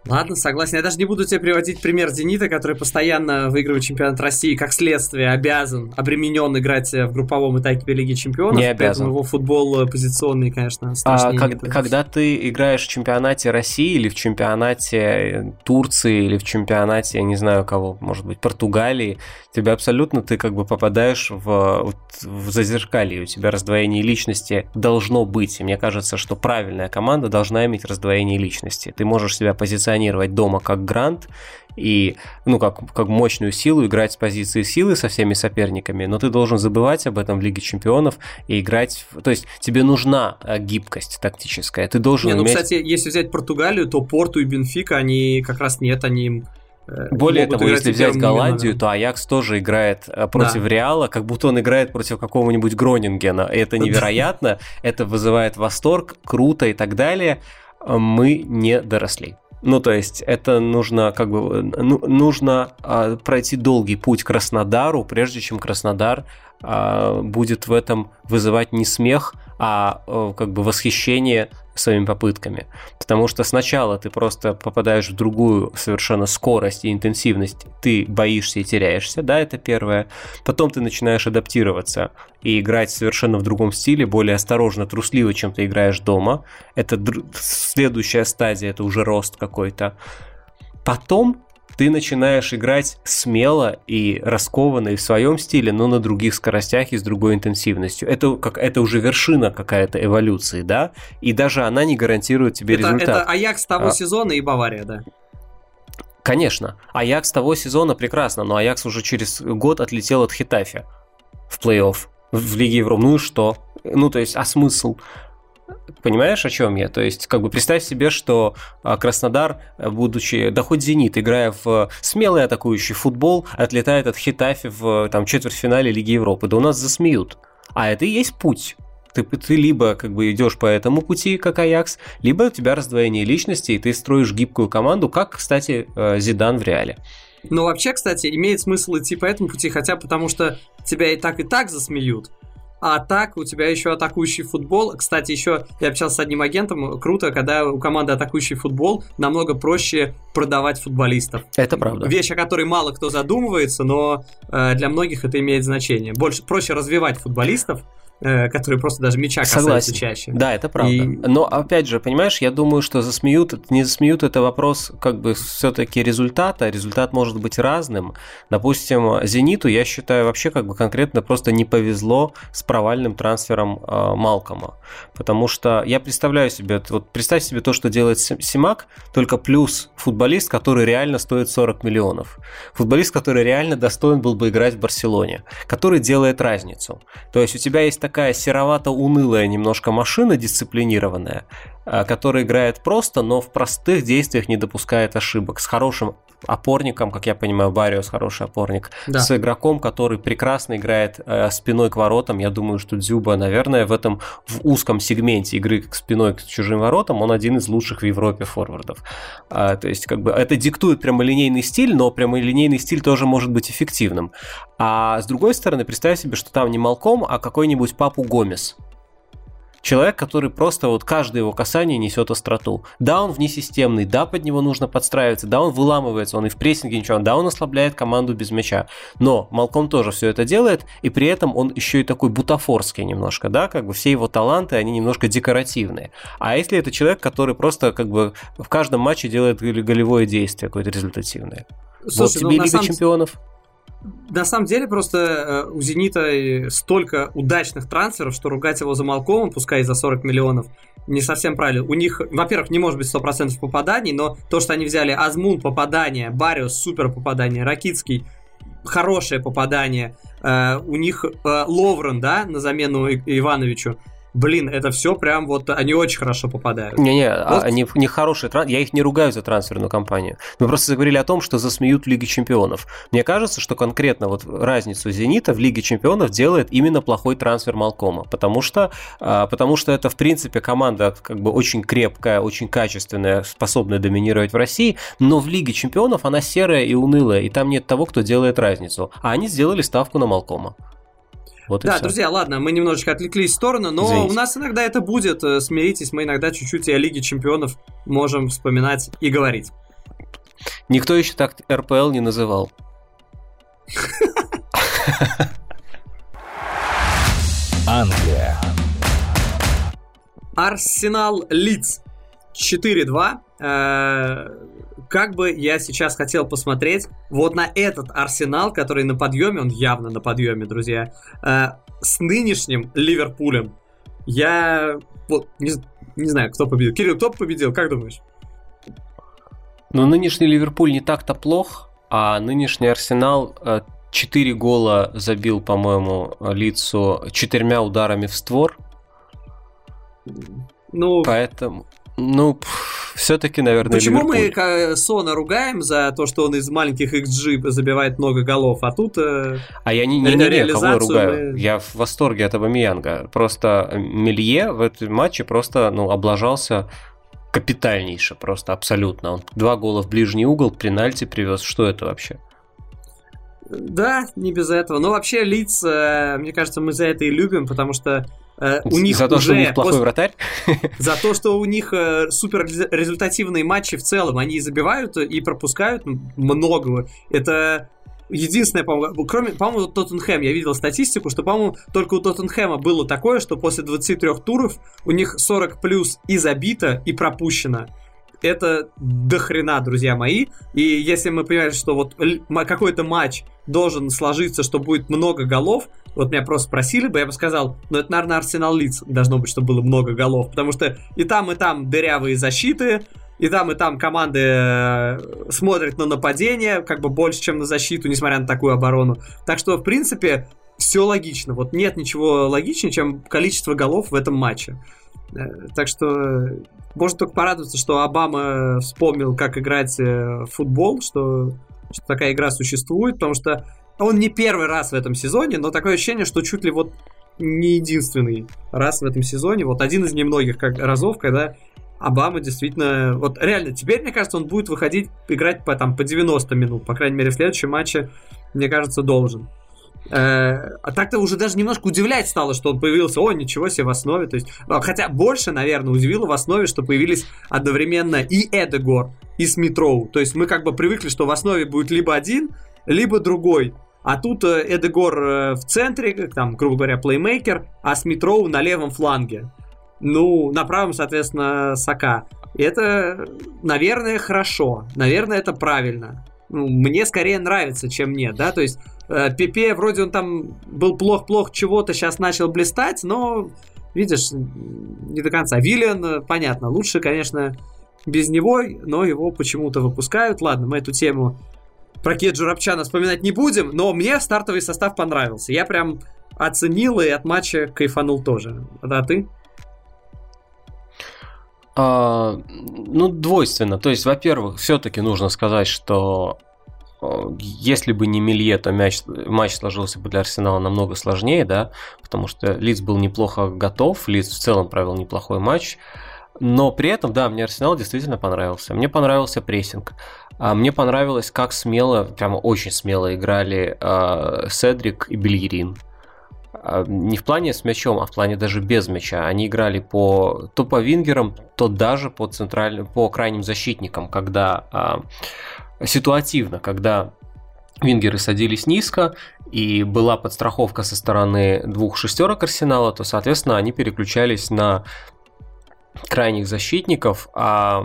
Ладно, согласен. Я даже не буду тебе приводить пример «Зенита», который постоянно выигрывает чемпионат России, как следствие обязан, обременен играть в групповом этапе Лиги Чемпионов. Не обязан. его футбол позиционный, конечно, страшнее. А, как, когда ты играешь в чемпионате России или в чемпионате Турции или в чемпионате, я не знаю кого, может быть, Португалии, тебя абсолютно, ты как бы попадаешь в, в зазеркалье, у тебя раздвоение личности должно быть. И мне кажется, что правильная команда должна иметь раздвоение личности. Ты можешь себя позиционировать позиционировать дома как грант и, ну, как, как мощную силу, играть с позиции силы со всеми соперниками, но ты должен забывать об этом в Лиге Чемпионов и играть... То есть тебе нужна э, гибкость тактическая, ты должен Не, ну, иметь... кстати, если взять Португалию, то Порту и Бенфика, они как раз нет, они э, более того, если взять Голландию, то Аякс тоже играет э, против да. Реала, как будто он играет против какого-нибудь Гронингена. Это невероятно, это вызывает восторг, круто и так далее. Мы не доросли. Ну, то есть это нужно как бы ну, нужно а, пройти долгий путь к Краснодару, прежде чем Краснодар а, будет в этом вызывать не смех, а, а как бы восхищение своими попытками. Потому что сначала ты просто попадаешь в другую совершенно скорость и интенсивность, ты боишься и теряешься, да, это первое. Потом ты начинаешь адаптироваться и играть совершенно в другом стиле, более осторожно, трусливо, чем ты играешь дома. Это следующая стадия, это уже рост какой-то. Потом ты начинаешь играть смело и раскованно и в своем стиле, но на других скоростях и с другой интенсивностью. Это, как, это уже вершина какая-то эволюции, да? И даже она не гарантирует тебе это, результат. Это Аякс того а... сезона и Бавария, да? Конечно. Аякс того сезона прекрасно, но Аякс уже через год отлетел от Хитафи в плей-офф в Лиге Европы. Ну и что? Ну, то есть, а смысл? Понимаешь, о чем я? То есть, как бы представь себе, что а, Краснодар, будучи, да хоть Зенит, играя в смелый атакующий футбол, отлетает от Хитафи в там, четвертьфинале Лиги Европы. Да у нас засмеют. А это и есть путь. Ты, ты либо как бы идешь по этому пути, как Аякс, либо у тебя раздвоение личности, и ты строишь гибкую команду, как, кстати, э, Зидан в реале. Ну, вообще, кстати, имеет смысл идти по этому пути, хотя потому что тебя и так, и так засмеют а так у тебя еще атакующий футбол. Кстати, еще я общался с одним агентом, круто, когда у команды атакующий футбол, намного проще продавать футболистов. Это правда. Вещь, о которой мало кто задумывается, но э, для многих это имеет значение. Больше проще развивать футболистов, которые просто даже мяча касаются Согласен. чаще. Да, это правда. И... Но опять же, понимаешь, я думаю, что засмеют, не засмеют, это вопрос как бы все-таки результата. Результат может быть разным. Допустим, Зениту, я считаю, вообще как бы конкретно просто не повезло с провальным трансфером э, Малкома. Потому что я представляю себе, вот представь себе то, что делает Симак, только плюс футболист, который реально стоит 40 миллионов. Футболист, который реально достоин был бы играть в Барселоне, который делает разницу. То есть у тебя есть такая серовато-унылая немножко машина дисциплинированная, а, которая играет просто, но в простых действиях не допускает ошибок, с хорошим опорником, как я понимаю, Бариос хороший опорник, да. с игроком, который прекрасно играет э, спиной к воротам. Я думаю, что Дзюба, наверное, в этом в узком сегменте игры к спиной к чужим воротам он один из лучших в Европе форвардов. А, то есть, как бы это диктует прямолинейный стиль, но прямолинейный стиль тоже может быть эффективным. А с другой стороны, представь себе, что там не Малком, а какой-нибудь Папу Гомес человек, который просто вот каждое его касание несет остроту. Да, он внесистемный, да, под него нужно подстраиваться, да, он выламывается, он и в прессинге ничего, да, он ослабляет команду без мяча. Но Малком тоже все это делает, и при этом он еще и такой бутафорский немножко, да, как бы все его таланты, они немножко декоративные. А если это человек, который просто как бы в каждом матче делает голевое действие какое-то результативное? Слушай, вот тебе ну, Лига самом... чемпионов на самом деле просто э, у «Зенита» столько удачных трансферов, что ругать его за Малкомом, пускай и за 40 миллионов, не совсем правильно. У них, во-первых, не может быть 100% попаданий, но то, что они взяли Азмун попадание, Бариус супер попадание, Ракицкий хорошее попадание, э, у них э, Ловрен, да, на замену Ивановичу, блин, это все прям вот они очень хорошо попадают. Не-не, а вот. они не хорошие, я их не ругаю за трансферную кампанию. Мы просто заговорили о том, что засмеют в Лиге Чемпионов. Мне кажется, что конкретно вот разницу Зенита в Лиге Чемпионов делает именно плохой трансфер Малкома, потому что, а, потому что это, в принципе, команда как бы очень крепкая, очень качественная, способная доминировать в России, но в Лиге Чемпионов она серая и унылая, и там нет того, кто делает разницу. А они сделали ставку на Малкома. Вот да, друзья, ладно, мы немножечко отвлеклись в сторону, но Извините. у нас иногда это будет. Э, смиритесь, мы иногда чуть-чуть и о Лиге Чемпионов можем вспоминать и говорить. Никто еще так РПЛ не называл. Англия. Арсенал Лидс 4-2. Как бы я сейчас хотел посмотреть вот на этот Арсенал, который на подъеме, он явно на подъеме, друзья, э, с нынешним Ливерпулем. Я вот не, не знаю, кто победил. Кирилл, кто победил, как думаешь? Ну, нынешний Ливерпуль не так-то плох, а нынешний Арсенал 4 э, гола забил, по-моему, лицу четырьмя ударами в створ. Ну, поэтому, ну, все-таки, наверное, Почему Ливерпуль. мы Сона ругаем за то, что он из маленьких XG забивает много голов, а тут... Э, а я не, не, не, не кого ругаю. Мы... Я в восторге от Абамиянга. Просто Мелье в этом матче просто, ну, облажался капитальнейше, просто абсолютно. Он два гола в ближний угол, пенальти привез. Что это вообще? Да, не без этого. Но вообще лиц, э, мне кажется, мы за это и любим, потому что Э, у них за то, уже что у них плохой после... вратарь? За то, что у них э, супер результативные матчи в целом. Они забивают и пропускают много. Это единственное, по-моему, кроме, по-моему, Тоттенхэм, я видел статистику, что, по-моему, только у Тоттенхэма было такое, что после 23 туров у них 40 плюс и забито, и пропущено это дохрена, друзья мои. И если мы понимаем, что вот какой-то матч должен сложиться, что будет много голов, вот меня просто спросили бы, я бы сказал, ну это, наверное, Арсенал лиц должно быть, чтобы было много голов, потому что и там, и там дырявые защиты, и там, и там команды э, смотрят на нападение, как бы больше, чем на защиту, несмотря на такую оборону. Так что, в принципе, все логично. Вот нет ничего логичнее, чем количество голов в этом матче. Э, так что можно только порадоваться, что Обама вспомнил, как играть в футбол, что, что такая игра существует, потому что он не первый раз в этом сезоне, но такое ощущение, что чуть ли вот не единственный раз в этом сезоне, вот один из немногих как, разов, когда Обама действительно, вот реально, теперь, мне кажется, он будет выходить играть по, там, по 90 минут, по крайней мере, в следующем матче, мне кажется, должен. Э, а так-то уже даже немножко удивлять стало, что он появился, о, ничего себе в основе. То есть, а, хотя больше, наверное, удивило в основе, что появились одновременно и Эдегор, и Смитроу. То есть мы как бы привыкли, что в основе будет либо один, либо другой. А тут э, Эдегор э, в центре, там, грубо говоря, плеймейкер, а Смитроу на левом фланге. Ну, на правом, соответственно, Сака. Это, наверное, хорошо. Наверное, это правильно. Ну, мне скорее нравится, чем нет, да, то есть Пепе вроде он там был плох-плох чего-то, сейчас начал блистать, но, видишь, не до конца. Виллиан, понятно, лучше, конечно, без него, но его почему-то выпускают. Ладно, мы эту тему про Кеджу Рапчана вспоминать не будем, но мне стартовый состав понравился. Я прям оценил и от матча кайфанул тоже. А ты? А, ну, двойственно. То есть, во-первых, все-таки нужно сказать, что если бы не Милье, то мяч, матч сложился бы для Арсенала намного сложнее, да, потому что Лиц был неплохо готов, Лиц в целом провел неплохой матч, но при этом, да, мне Арсенал действительно понравился. Мне понравился прессинг. А мне понравилось, как смело, прямо очень смело играли э, Седрик и Бельерин. А, не в плане с мячом, а в плане даже без мяча. Они играли по, то по вингерам, то даже по, центральным, по крайним защитникам, когда а, ситуативно, когда вингеры садились низко, и была подстраховка со стороны двух шестерок Арсенала, то, соответственно, они переключались на крайних защитников, а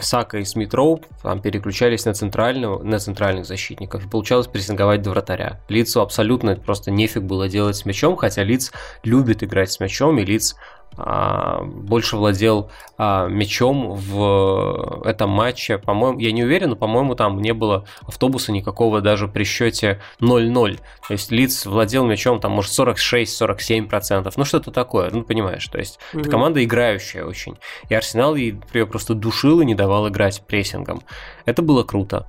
Сака и Смит Роуп там переключались на, центральную, на центральных защитников. И получалось прессинговать до вратаря. Лицу абсолютно просто нефиг было делать с мячом, хотя Лиц любит играть с мячом, и Лиц больше владел а, мячом в этом матче. По-моему, я не уверен, но, по-моему, там не было автобуса никакого даже при счете 0-0. То есть Лиц владел мячом там, может, 46-47%. Ну, что-то такое, ну, понимаешь. То есть угу. это команда играющая очень. И Арсенал ее просто душил и не давал играть прессингом. Это было круто.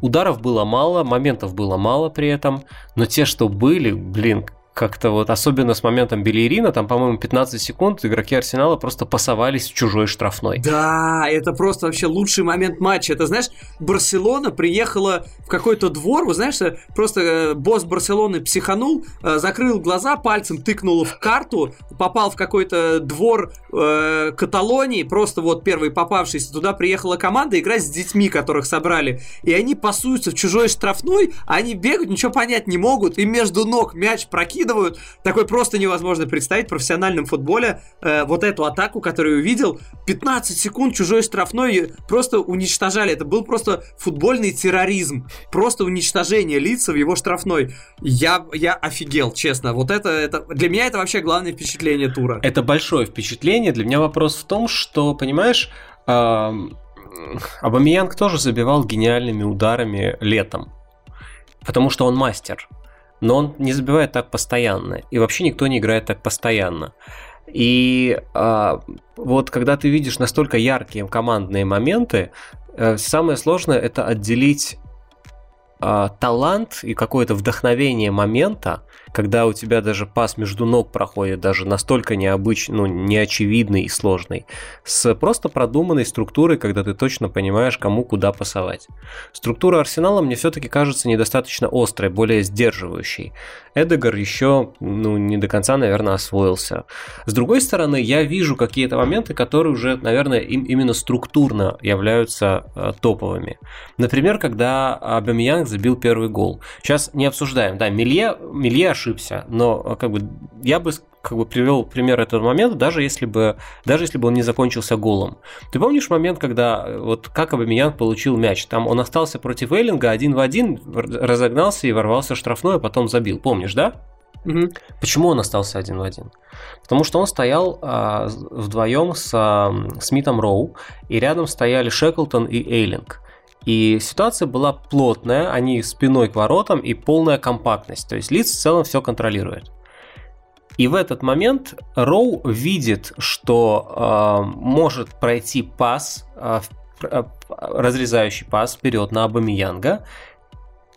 Ударов было мало, моментов было мало при этом, но те, что были, блин, как-то вот, особенно с моментом Белерина, там, по-моему, 15 секунд игроки Арсенала просто пасовались в чужой штрафной. Да, это просто вообще лучший момент матча. Это, знаешь, Барселона приехала в какой-то двор, вы знаешь, просто э, босс Барселоны психанул, э, закрыл глаза, пальцем тыкнул в карту, попал в какой-то двор э, Каталонии, просто вот первый попавшийся, туда приехала команда играть с детьми, которых собрали, и они пасуются в чужой штрафной, они бегают, ничего понять не могут, и между ног мяч прокидывают, закидывают. Такой просто невозможно представить в профессиональном футболе э, вот эту атаку, которую увидел. 15 секунд чужой штрафной просто уничтожали. Это был просто футбольный терроризм. Просто уничтожение лица в его штрафной. Я, я офигел, честно. Вот это, это... Для меня это вообще главное впечатление тура. Это большое впечатление. Для меня вопрос в том, что, понимаешь, э, Абамиянг тоже забивал гениальными ударами летом. Потому что он мастер но он не забивает так постоянно. И вообще никто не играет так постоянно. И а, вот когда ты видишь настолько яркие командные моменты, э, самое сложное это отделить а, талант и какое-то вдохновение момента, когда у тебя даже пас между ног проходит даже настолько необычный, ну, неочевидный и сложный, с просто продуманной структурой, когда ты точно понимаешь, кому куда пасовать. Структура Арсенала мне все-таки кажется недостаточно острой, более сдерживающей. Эдегар еще, ну, не до конца, наверное, освоился. С другой стороны, я вижу какие-то моменты, которые уже, наверное, им именно структурно являются э, топовыми. Например, когда Абамиянг забил первый гол. Сейчас не обсуждаем, да, Милье, Милье ошибся, но э, как бы я бы как бы привел пример этого момента, даже если бы, даже если бы он не закончился голом. Ты помнишь момент, когда э, вот как Абамиян получил мяч? Там он остался против Эллинга один в один, разогнался и ворвался в штрафной, а потом забил. Помнишь, да? Угу. Почему он остался один в один? Потому что он стоял а, вдвоем с а, Смитом Роу, и рядом стояли Шеклтон и Эйлинг. И ситуация была плотная, они спиной к воротам и полная компактность. То есть лиц в целом все контролирует. И в этот момент Роу видит, что э, может пройти пас, э, разрезающий пас вперед на Абамиянга,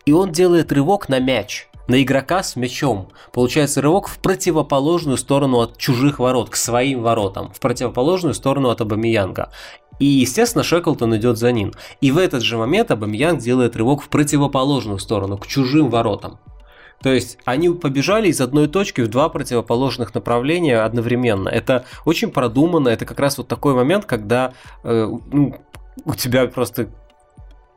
и он делает рывок на мяч, на игрока с мячом. Получается рывок в противоположную сторону от чужих ворот, к своим воротам, в противоположную сторону от Абамиянга. И, естественно, Шеклтон идет за ним. И в этот же момент Абамьянг делает рывок в противоположную сторону, к чужим воротам. То есть они побежали из одной точки в два противоположных направления одновременно. Это очень продуманно, это как раз вот такой момент, когда э, ну, у тебя просто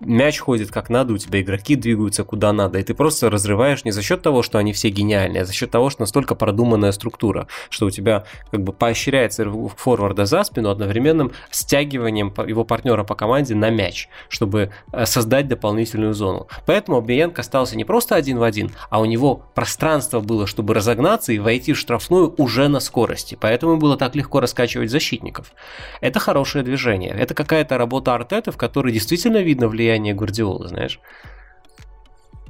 мяч ходит как надо, у тебя игроки двигаются куда надо, и ты просто разрываешь не за счет того, что они все гениальные, а за счет того, что настолько продуманная структура, что у тебя как бы поощряется форварда за спину одновременным стягиванием его партнера по команде на мяч, чтобы э, создать дополнительную зону. Поэтому Обиенко остался не просто один в один, а у него пространство было, чтобы разогнаться и войти в штрафную уже на скорости. Поэтому было так легко раскачивать защитников. Это хорошее движение. Это какая-то работа Артета, в которой действительно видно влияние влияние Гвардиолы, знаешь?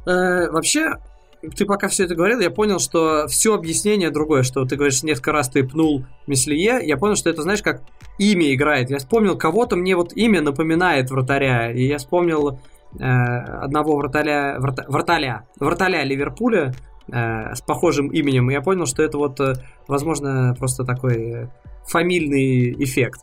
Э, вообще, ты пока все это говорил, я понял, что все объяснение другое, что ты говоришь, несколько раз ты пнул Меслие, я понял, что это, знаешь, как имя играет. Я вспомнил кого-то, мне вот имя напоминает вратаря, и я вспомнил э, одного вратаря, врата, враталя, враталя Ливерпуля с похожим именем, я понял, что это вот, э, возможно, просто такой фамильный эффект.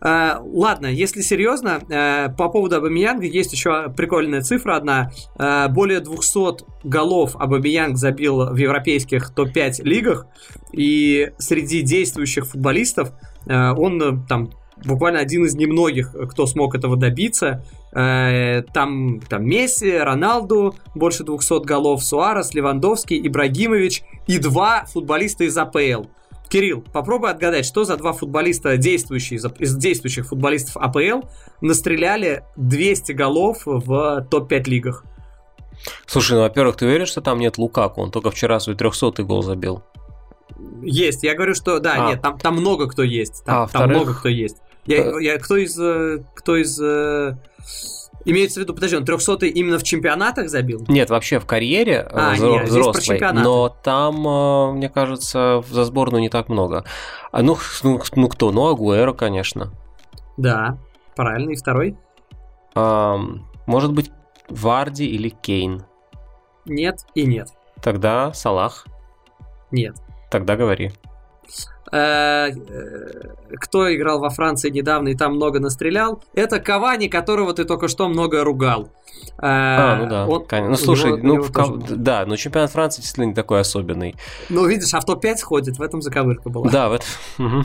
Э, ладно, если серьезно, э, по поводу Абамиянга есть еще прикольная цифра одна. Э, более 200 голов Абамиянг забил в европейских топ-5 лигах, и среди действующих футболистов э, он э, там буквально один из немногих, кто смог этого добиться. Э, там, там Месси, Роналду, больше 200 голов, Суарес, Левандовский, Ибрагимович и два футболиста из АПЛ. Кирилл, попробуй отгадать, что за два футболиста, действующие, из действующих футболистов АПЛ, настреляли 200 голов в топ-5 лигах. Слушай, ну, во-первых, ты уверен, что там нет Лукаку? Он только вчера свой 300-й гол забил. Есть, я говорю, что да, а. нет, там, там много кто есть. Там, а, там много кто есть. Я, э. я, кто из... Э, кто из э, Имеется в виду, подожди, он 300 именно в чемпионатах забил? Нет, вообще в карьере а, взро- нет, взрослой. Но там, мне кажется, за сборную не так много. А ну, ну, ну кто? Ну, Агуэро, конечно. Да, правильно. И второй? А, может быть, Варди или Кейн? Нет и нет. Тогда Салах? Нет. Тогда говори. Э, кто играл во Франции недавно и там много настрелял, это Кавани, которого ты только что много ругал. Э, а, ну да, он, конечно. Ну слушай, него, ну, в, тоже... да, но чемпионат Франции действительно не такой особенный. Ну, видишь, а в топ-5 сходит, в этом заковырка была. Да, в этом.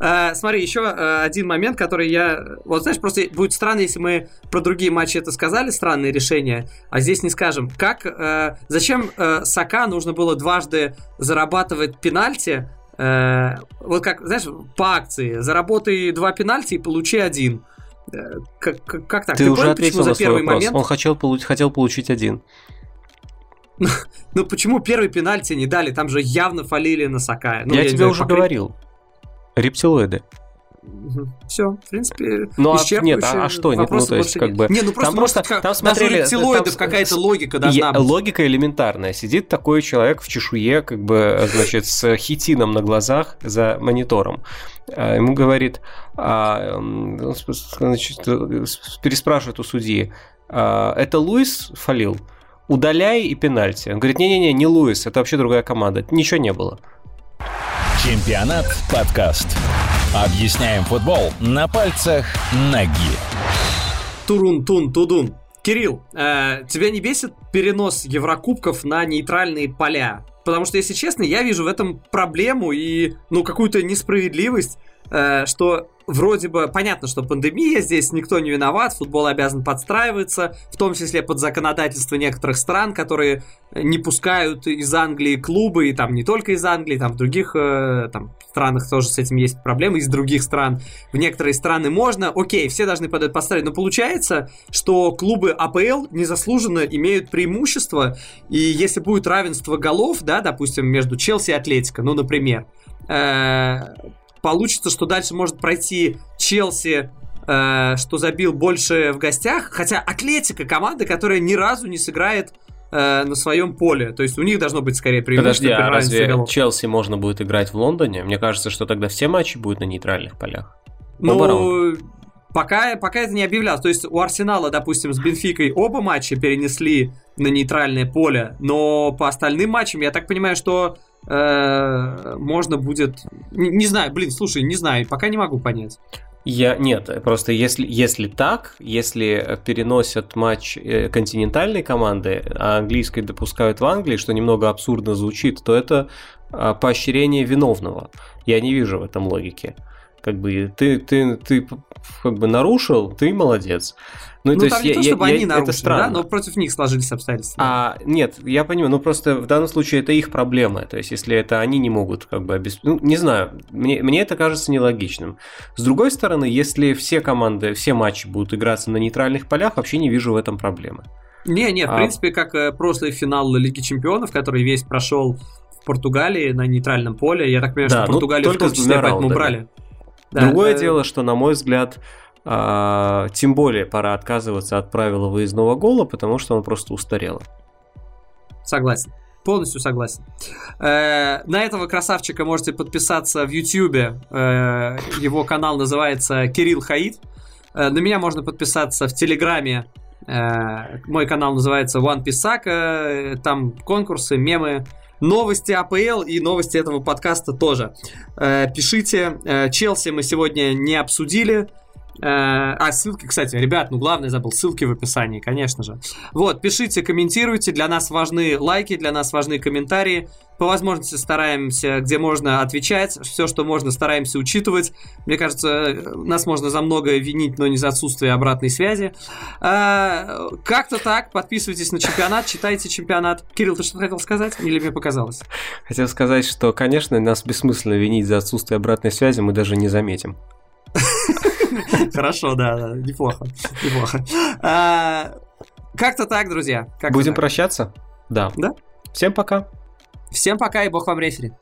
Uh, смотри, еще uh, один момент, который я... Вот знаешь, просто будет странно, если мы про другие матчи это сказали, странные решения, а здесь не скажем. Как... Uh, зачем Сака нужно было дважды зарабатывать пенальти? Вот как, знаешь, по акции. Заработай два пенальти и получи один. Как, как, как так? Ты, Ты уже понял, ответил на свой вопрос. Момент... Он хотел, хотел получить один. Ну почему первый пенальти не дали? Там же явно фалили на Сакая. Ну, я, я тебе знаю, уже покрыть... говорил. Рептилоиды. Все, в принципе, ну, а, нет, а, а что нет, ну то есть как бы не, ну просто, там просто как, там смотрели рептилоидов какая-то логика должна быть. Логика элементарная. Сидит такой человек в чешуе, как бы, значит, с хитином на глазах за монитором. А, ему говорит, а, значит, переспрашивает у судьи, а, это Луис фалил? Удаляй и пенальти. Он говорит, не-не-не, не Луис, это вообще другая команда. Ничего не было. Чемпионат подкаст. Объясняем футбол на пальцах ноги. Турун-тун-тудун. Кирилл, э, тебя не бесит перенос Еврокубков на нейтральные поля? Потому что, если честно, я вижу в этом проблему и, ну, какую-то несправедливость, что вроде бы понятно, что пандемия, здесь никто не виноват, футбол обязан подстраиваться, в том числе под законодательство некоторых стран, которые не пускают из Англии клубы, и там не только из Англии, там в других э, там, странах тоже с этим есть проблемы, из других стран. В некоторые страны можно, окей, все должны под это подстраивать, но получается, что клубы АПЛ незаслуженно имеют преимущество, и если будет равенство голов, да, допустим, между Челси и Атлетико, ну, например, э, получится, что дальше может пройти Челси, э, что забил больше в гостях, хотя Атлетика команда, которая ни разу не сыграет э, на своем поле. То есть у них должно быть скорее преимущество. Подожди, а разве голов. Челси можно будет играть в Лондоне? Мне кажется, что тогда все матчи будут на нейтральных полях. Ну, пока, пока это не объявлялось. То есть у Арсенала, допустим, с Бенфикой оба матча перенесли на нейтральное поле, но по остальным матчам, я так понимаю, что э, можно будет... Не, не знаю, блин, слушай, не знаю, пока не могу понять. Я нет, просто если если так, если переносят матч э, континентальной команды, а английской допускают в Англии, что немного абсурдно звучит, то это а, поощрение виновного. Я не вижу в этом логики. как бы ты, ты, ты как бы нарушил, ты молодец. Ну, ну то там есть, не я, то, чтобы я, они нарушили, это странно. да, но против них сложились обстоятельства. А, нет, я понимаю, ну просто в данном случае это их проблема, то есть если это они не могут как бы обеспечить, ну не знаю, мне, мне это кажется нелогичным. С другой стороны, если все команды, все матчи будут играться на нейтральных полях, вообще не вижу в этом проблемы. Не, не, в а... принципе, как э, прошлый финал Лиги Чемпионов, который весь прошел в Португалии на нейтральном поле, я так понимаю, да, что Португалию ну, в том числе поэтому брали. Да, Другое э... дело, что, на мой взгляд, а, тем более пора отказываться от правила выездного гола, потому что он просто устарел. Согласен. Полностью согласен. Э, на этого красавчика можете подписаться в YouTube. Э, его канал называется Кирилл Хаид. Э, на меня можно подписаться в Телеграме. Э, мой канал называется One Писака. Там конкурсы, мемы, новости АПЛ и новости этого подкаста тоже. Э, пишите. Э, Челси мы сегодня не обсудили. А, ссылки, кстати, ребят, ну главное забыл, ссылки в описании, конечно же. Вот, пишите, комментируйте, для нас важны лайки, для нас важны комментарии. По возможности стараемся, где можно отвечать, все, что можно, стараемся учитывать. Мне кажется, нас можно за многое винить, но не за отсутствие обратной связи. А, как-то так, подписывайтесь на чемпионат, читайте чемпионат. Кирилл, ты что хотел сказать? Или мне показалось? Хотел сказать, что, конечно, нас бессмысленно винить за отсутствие обратной связи, мы даже не заметим. Хорошо, да, неплохо, неплохо. А, как-то так, друзья. Будем прощаться? Да. Да. Всем пока. Всем пока и бог вам рефери.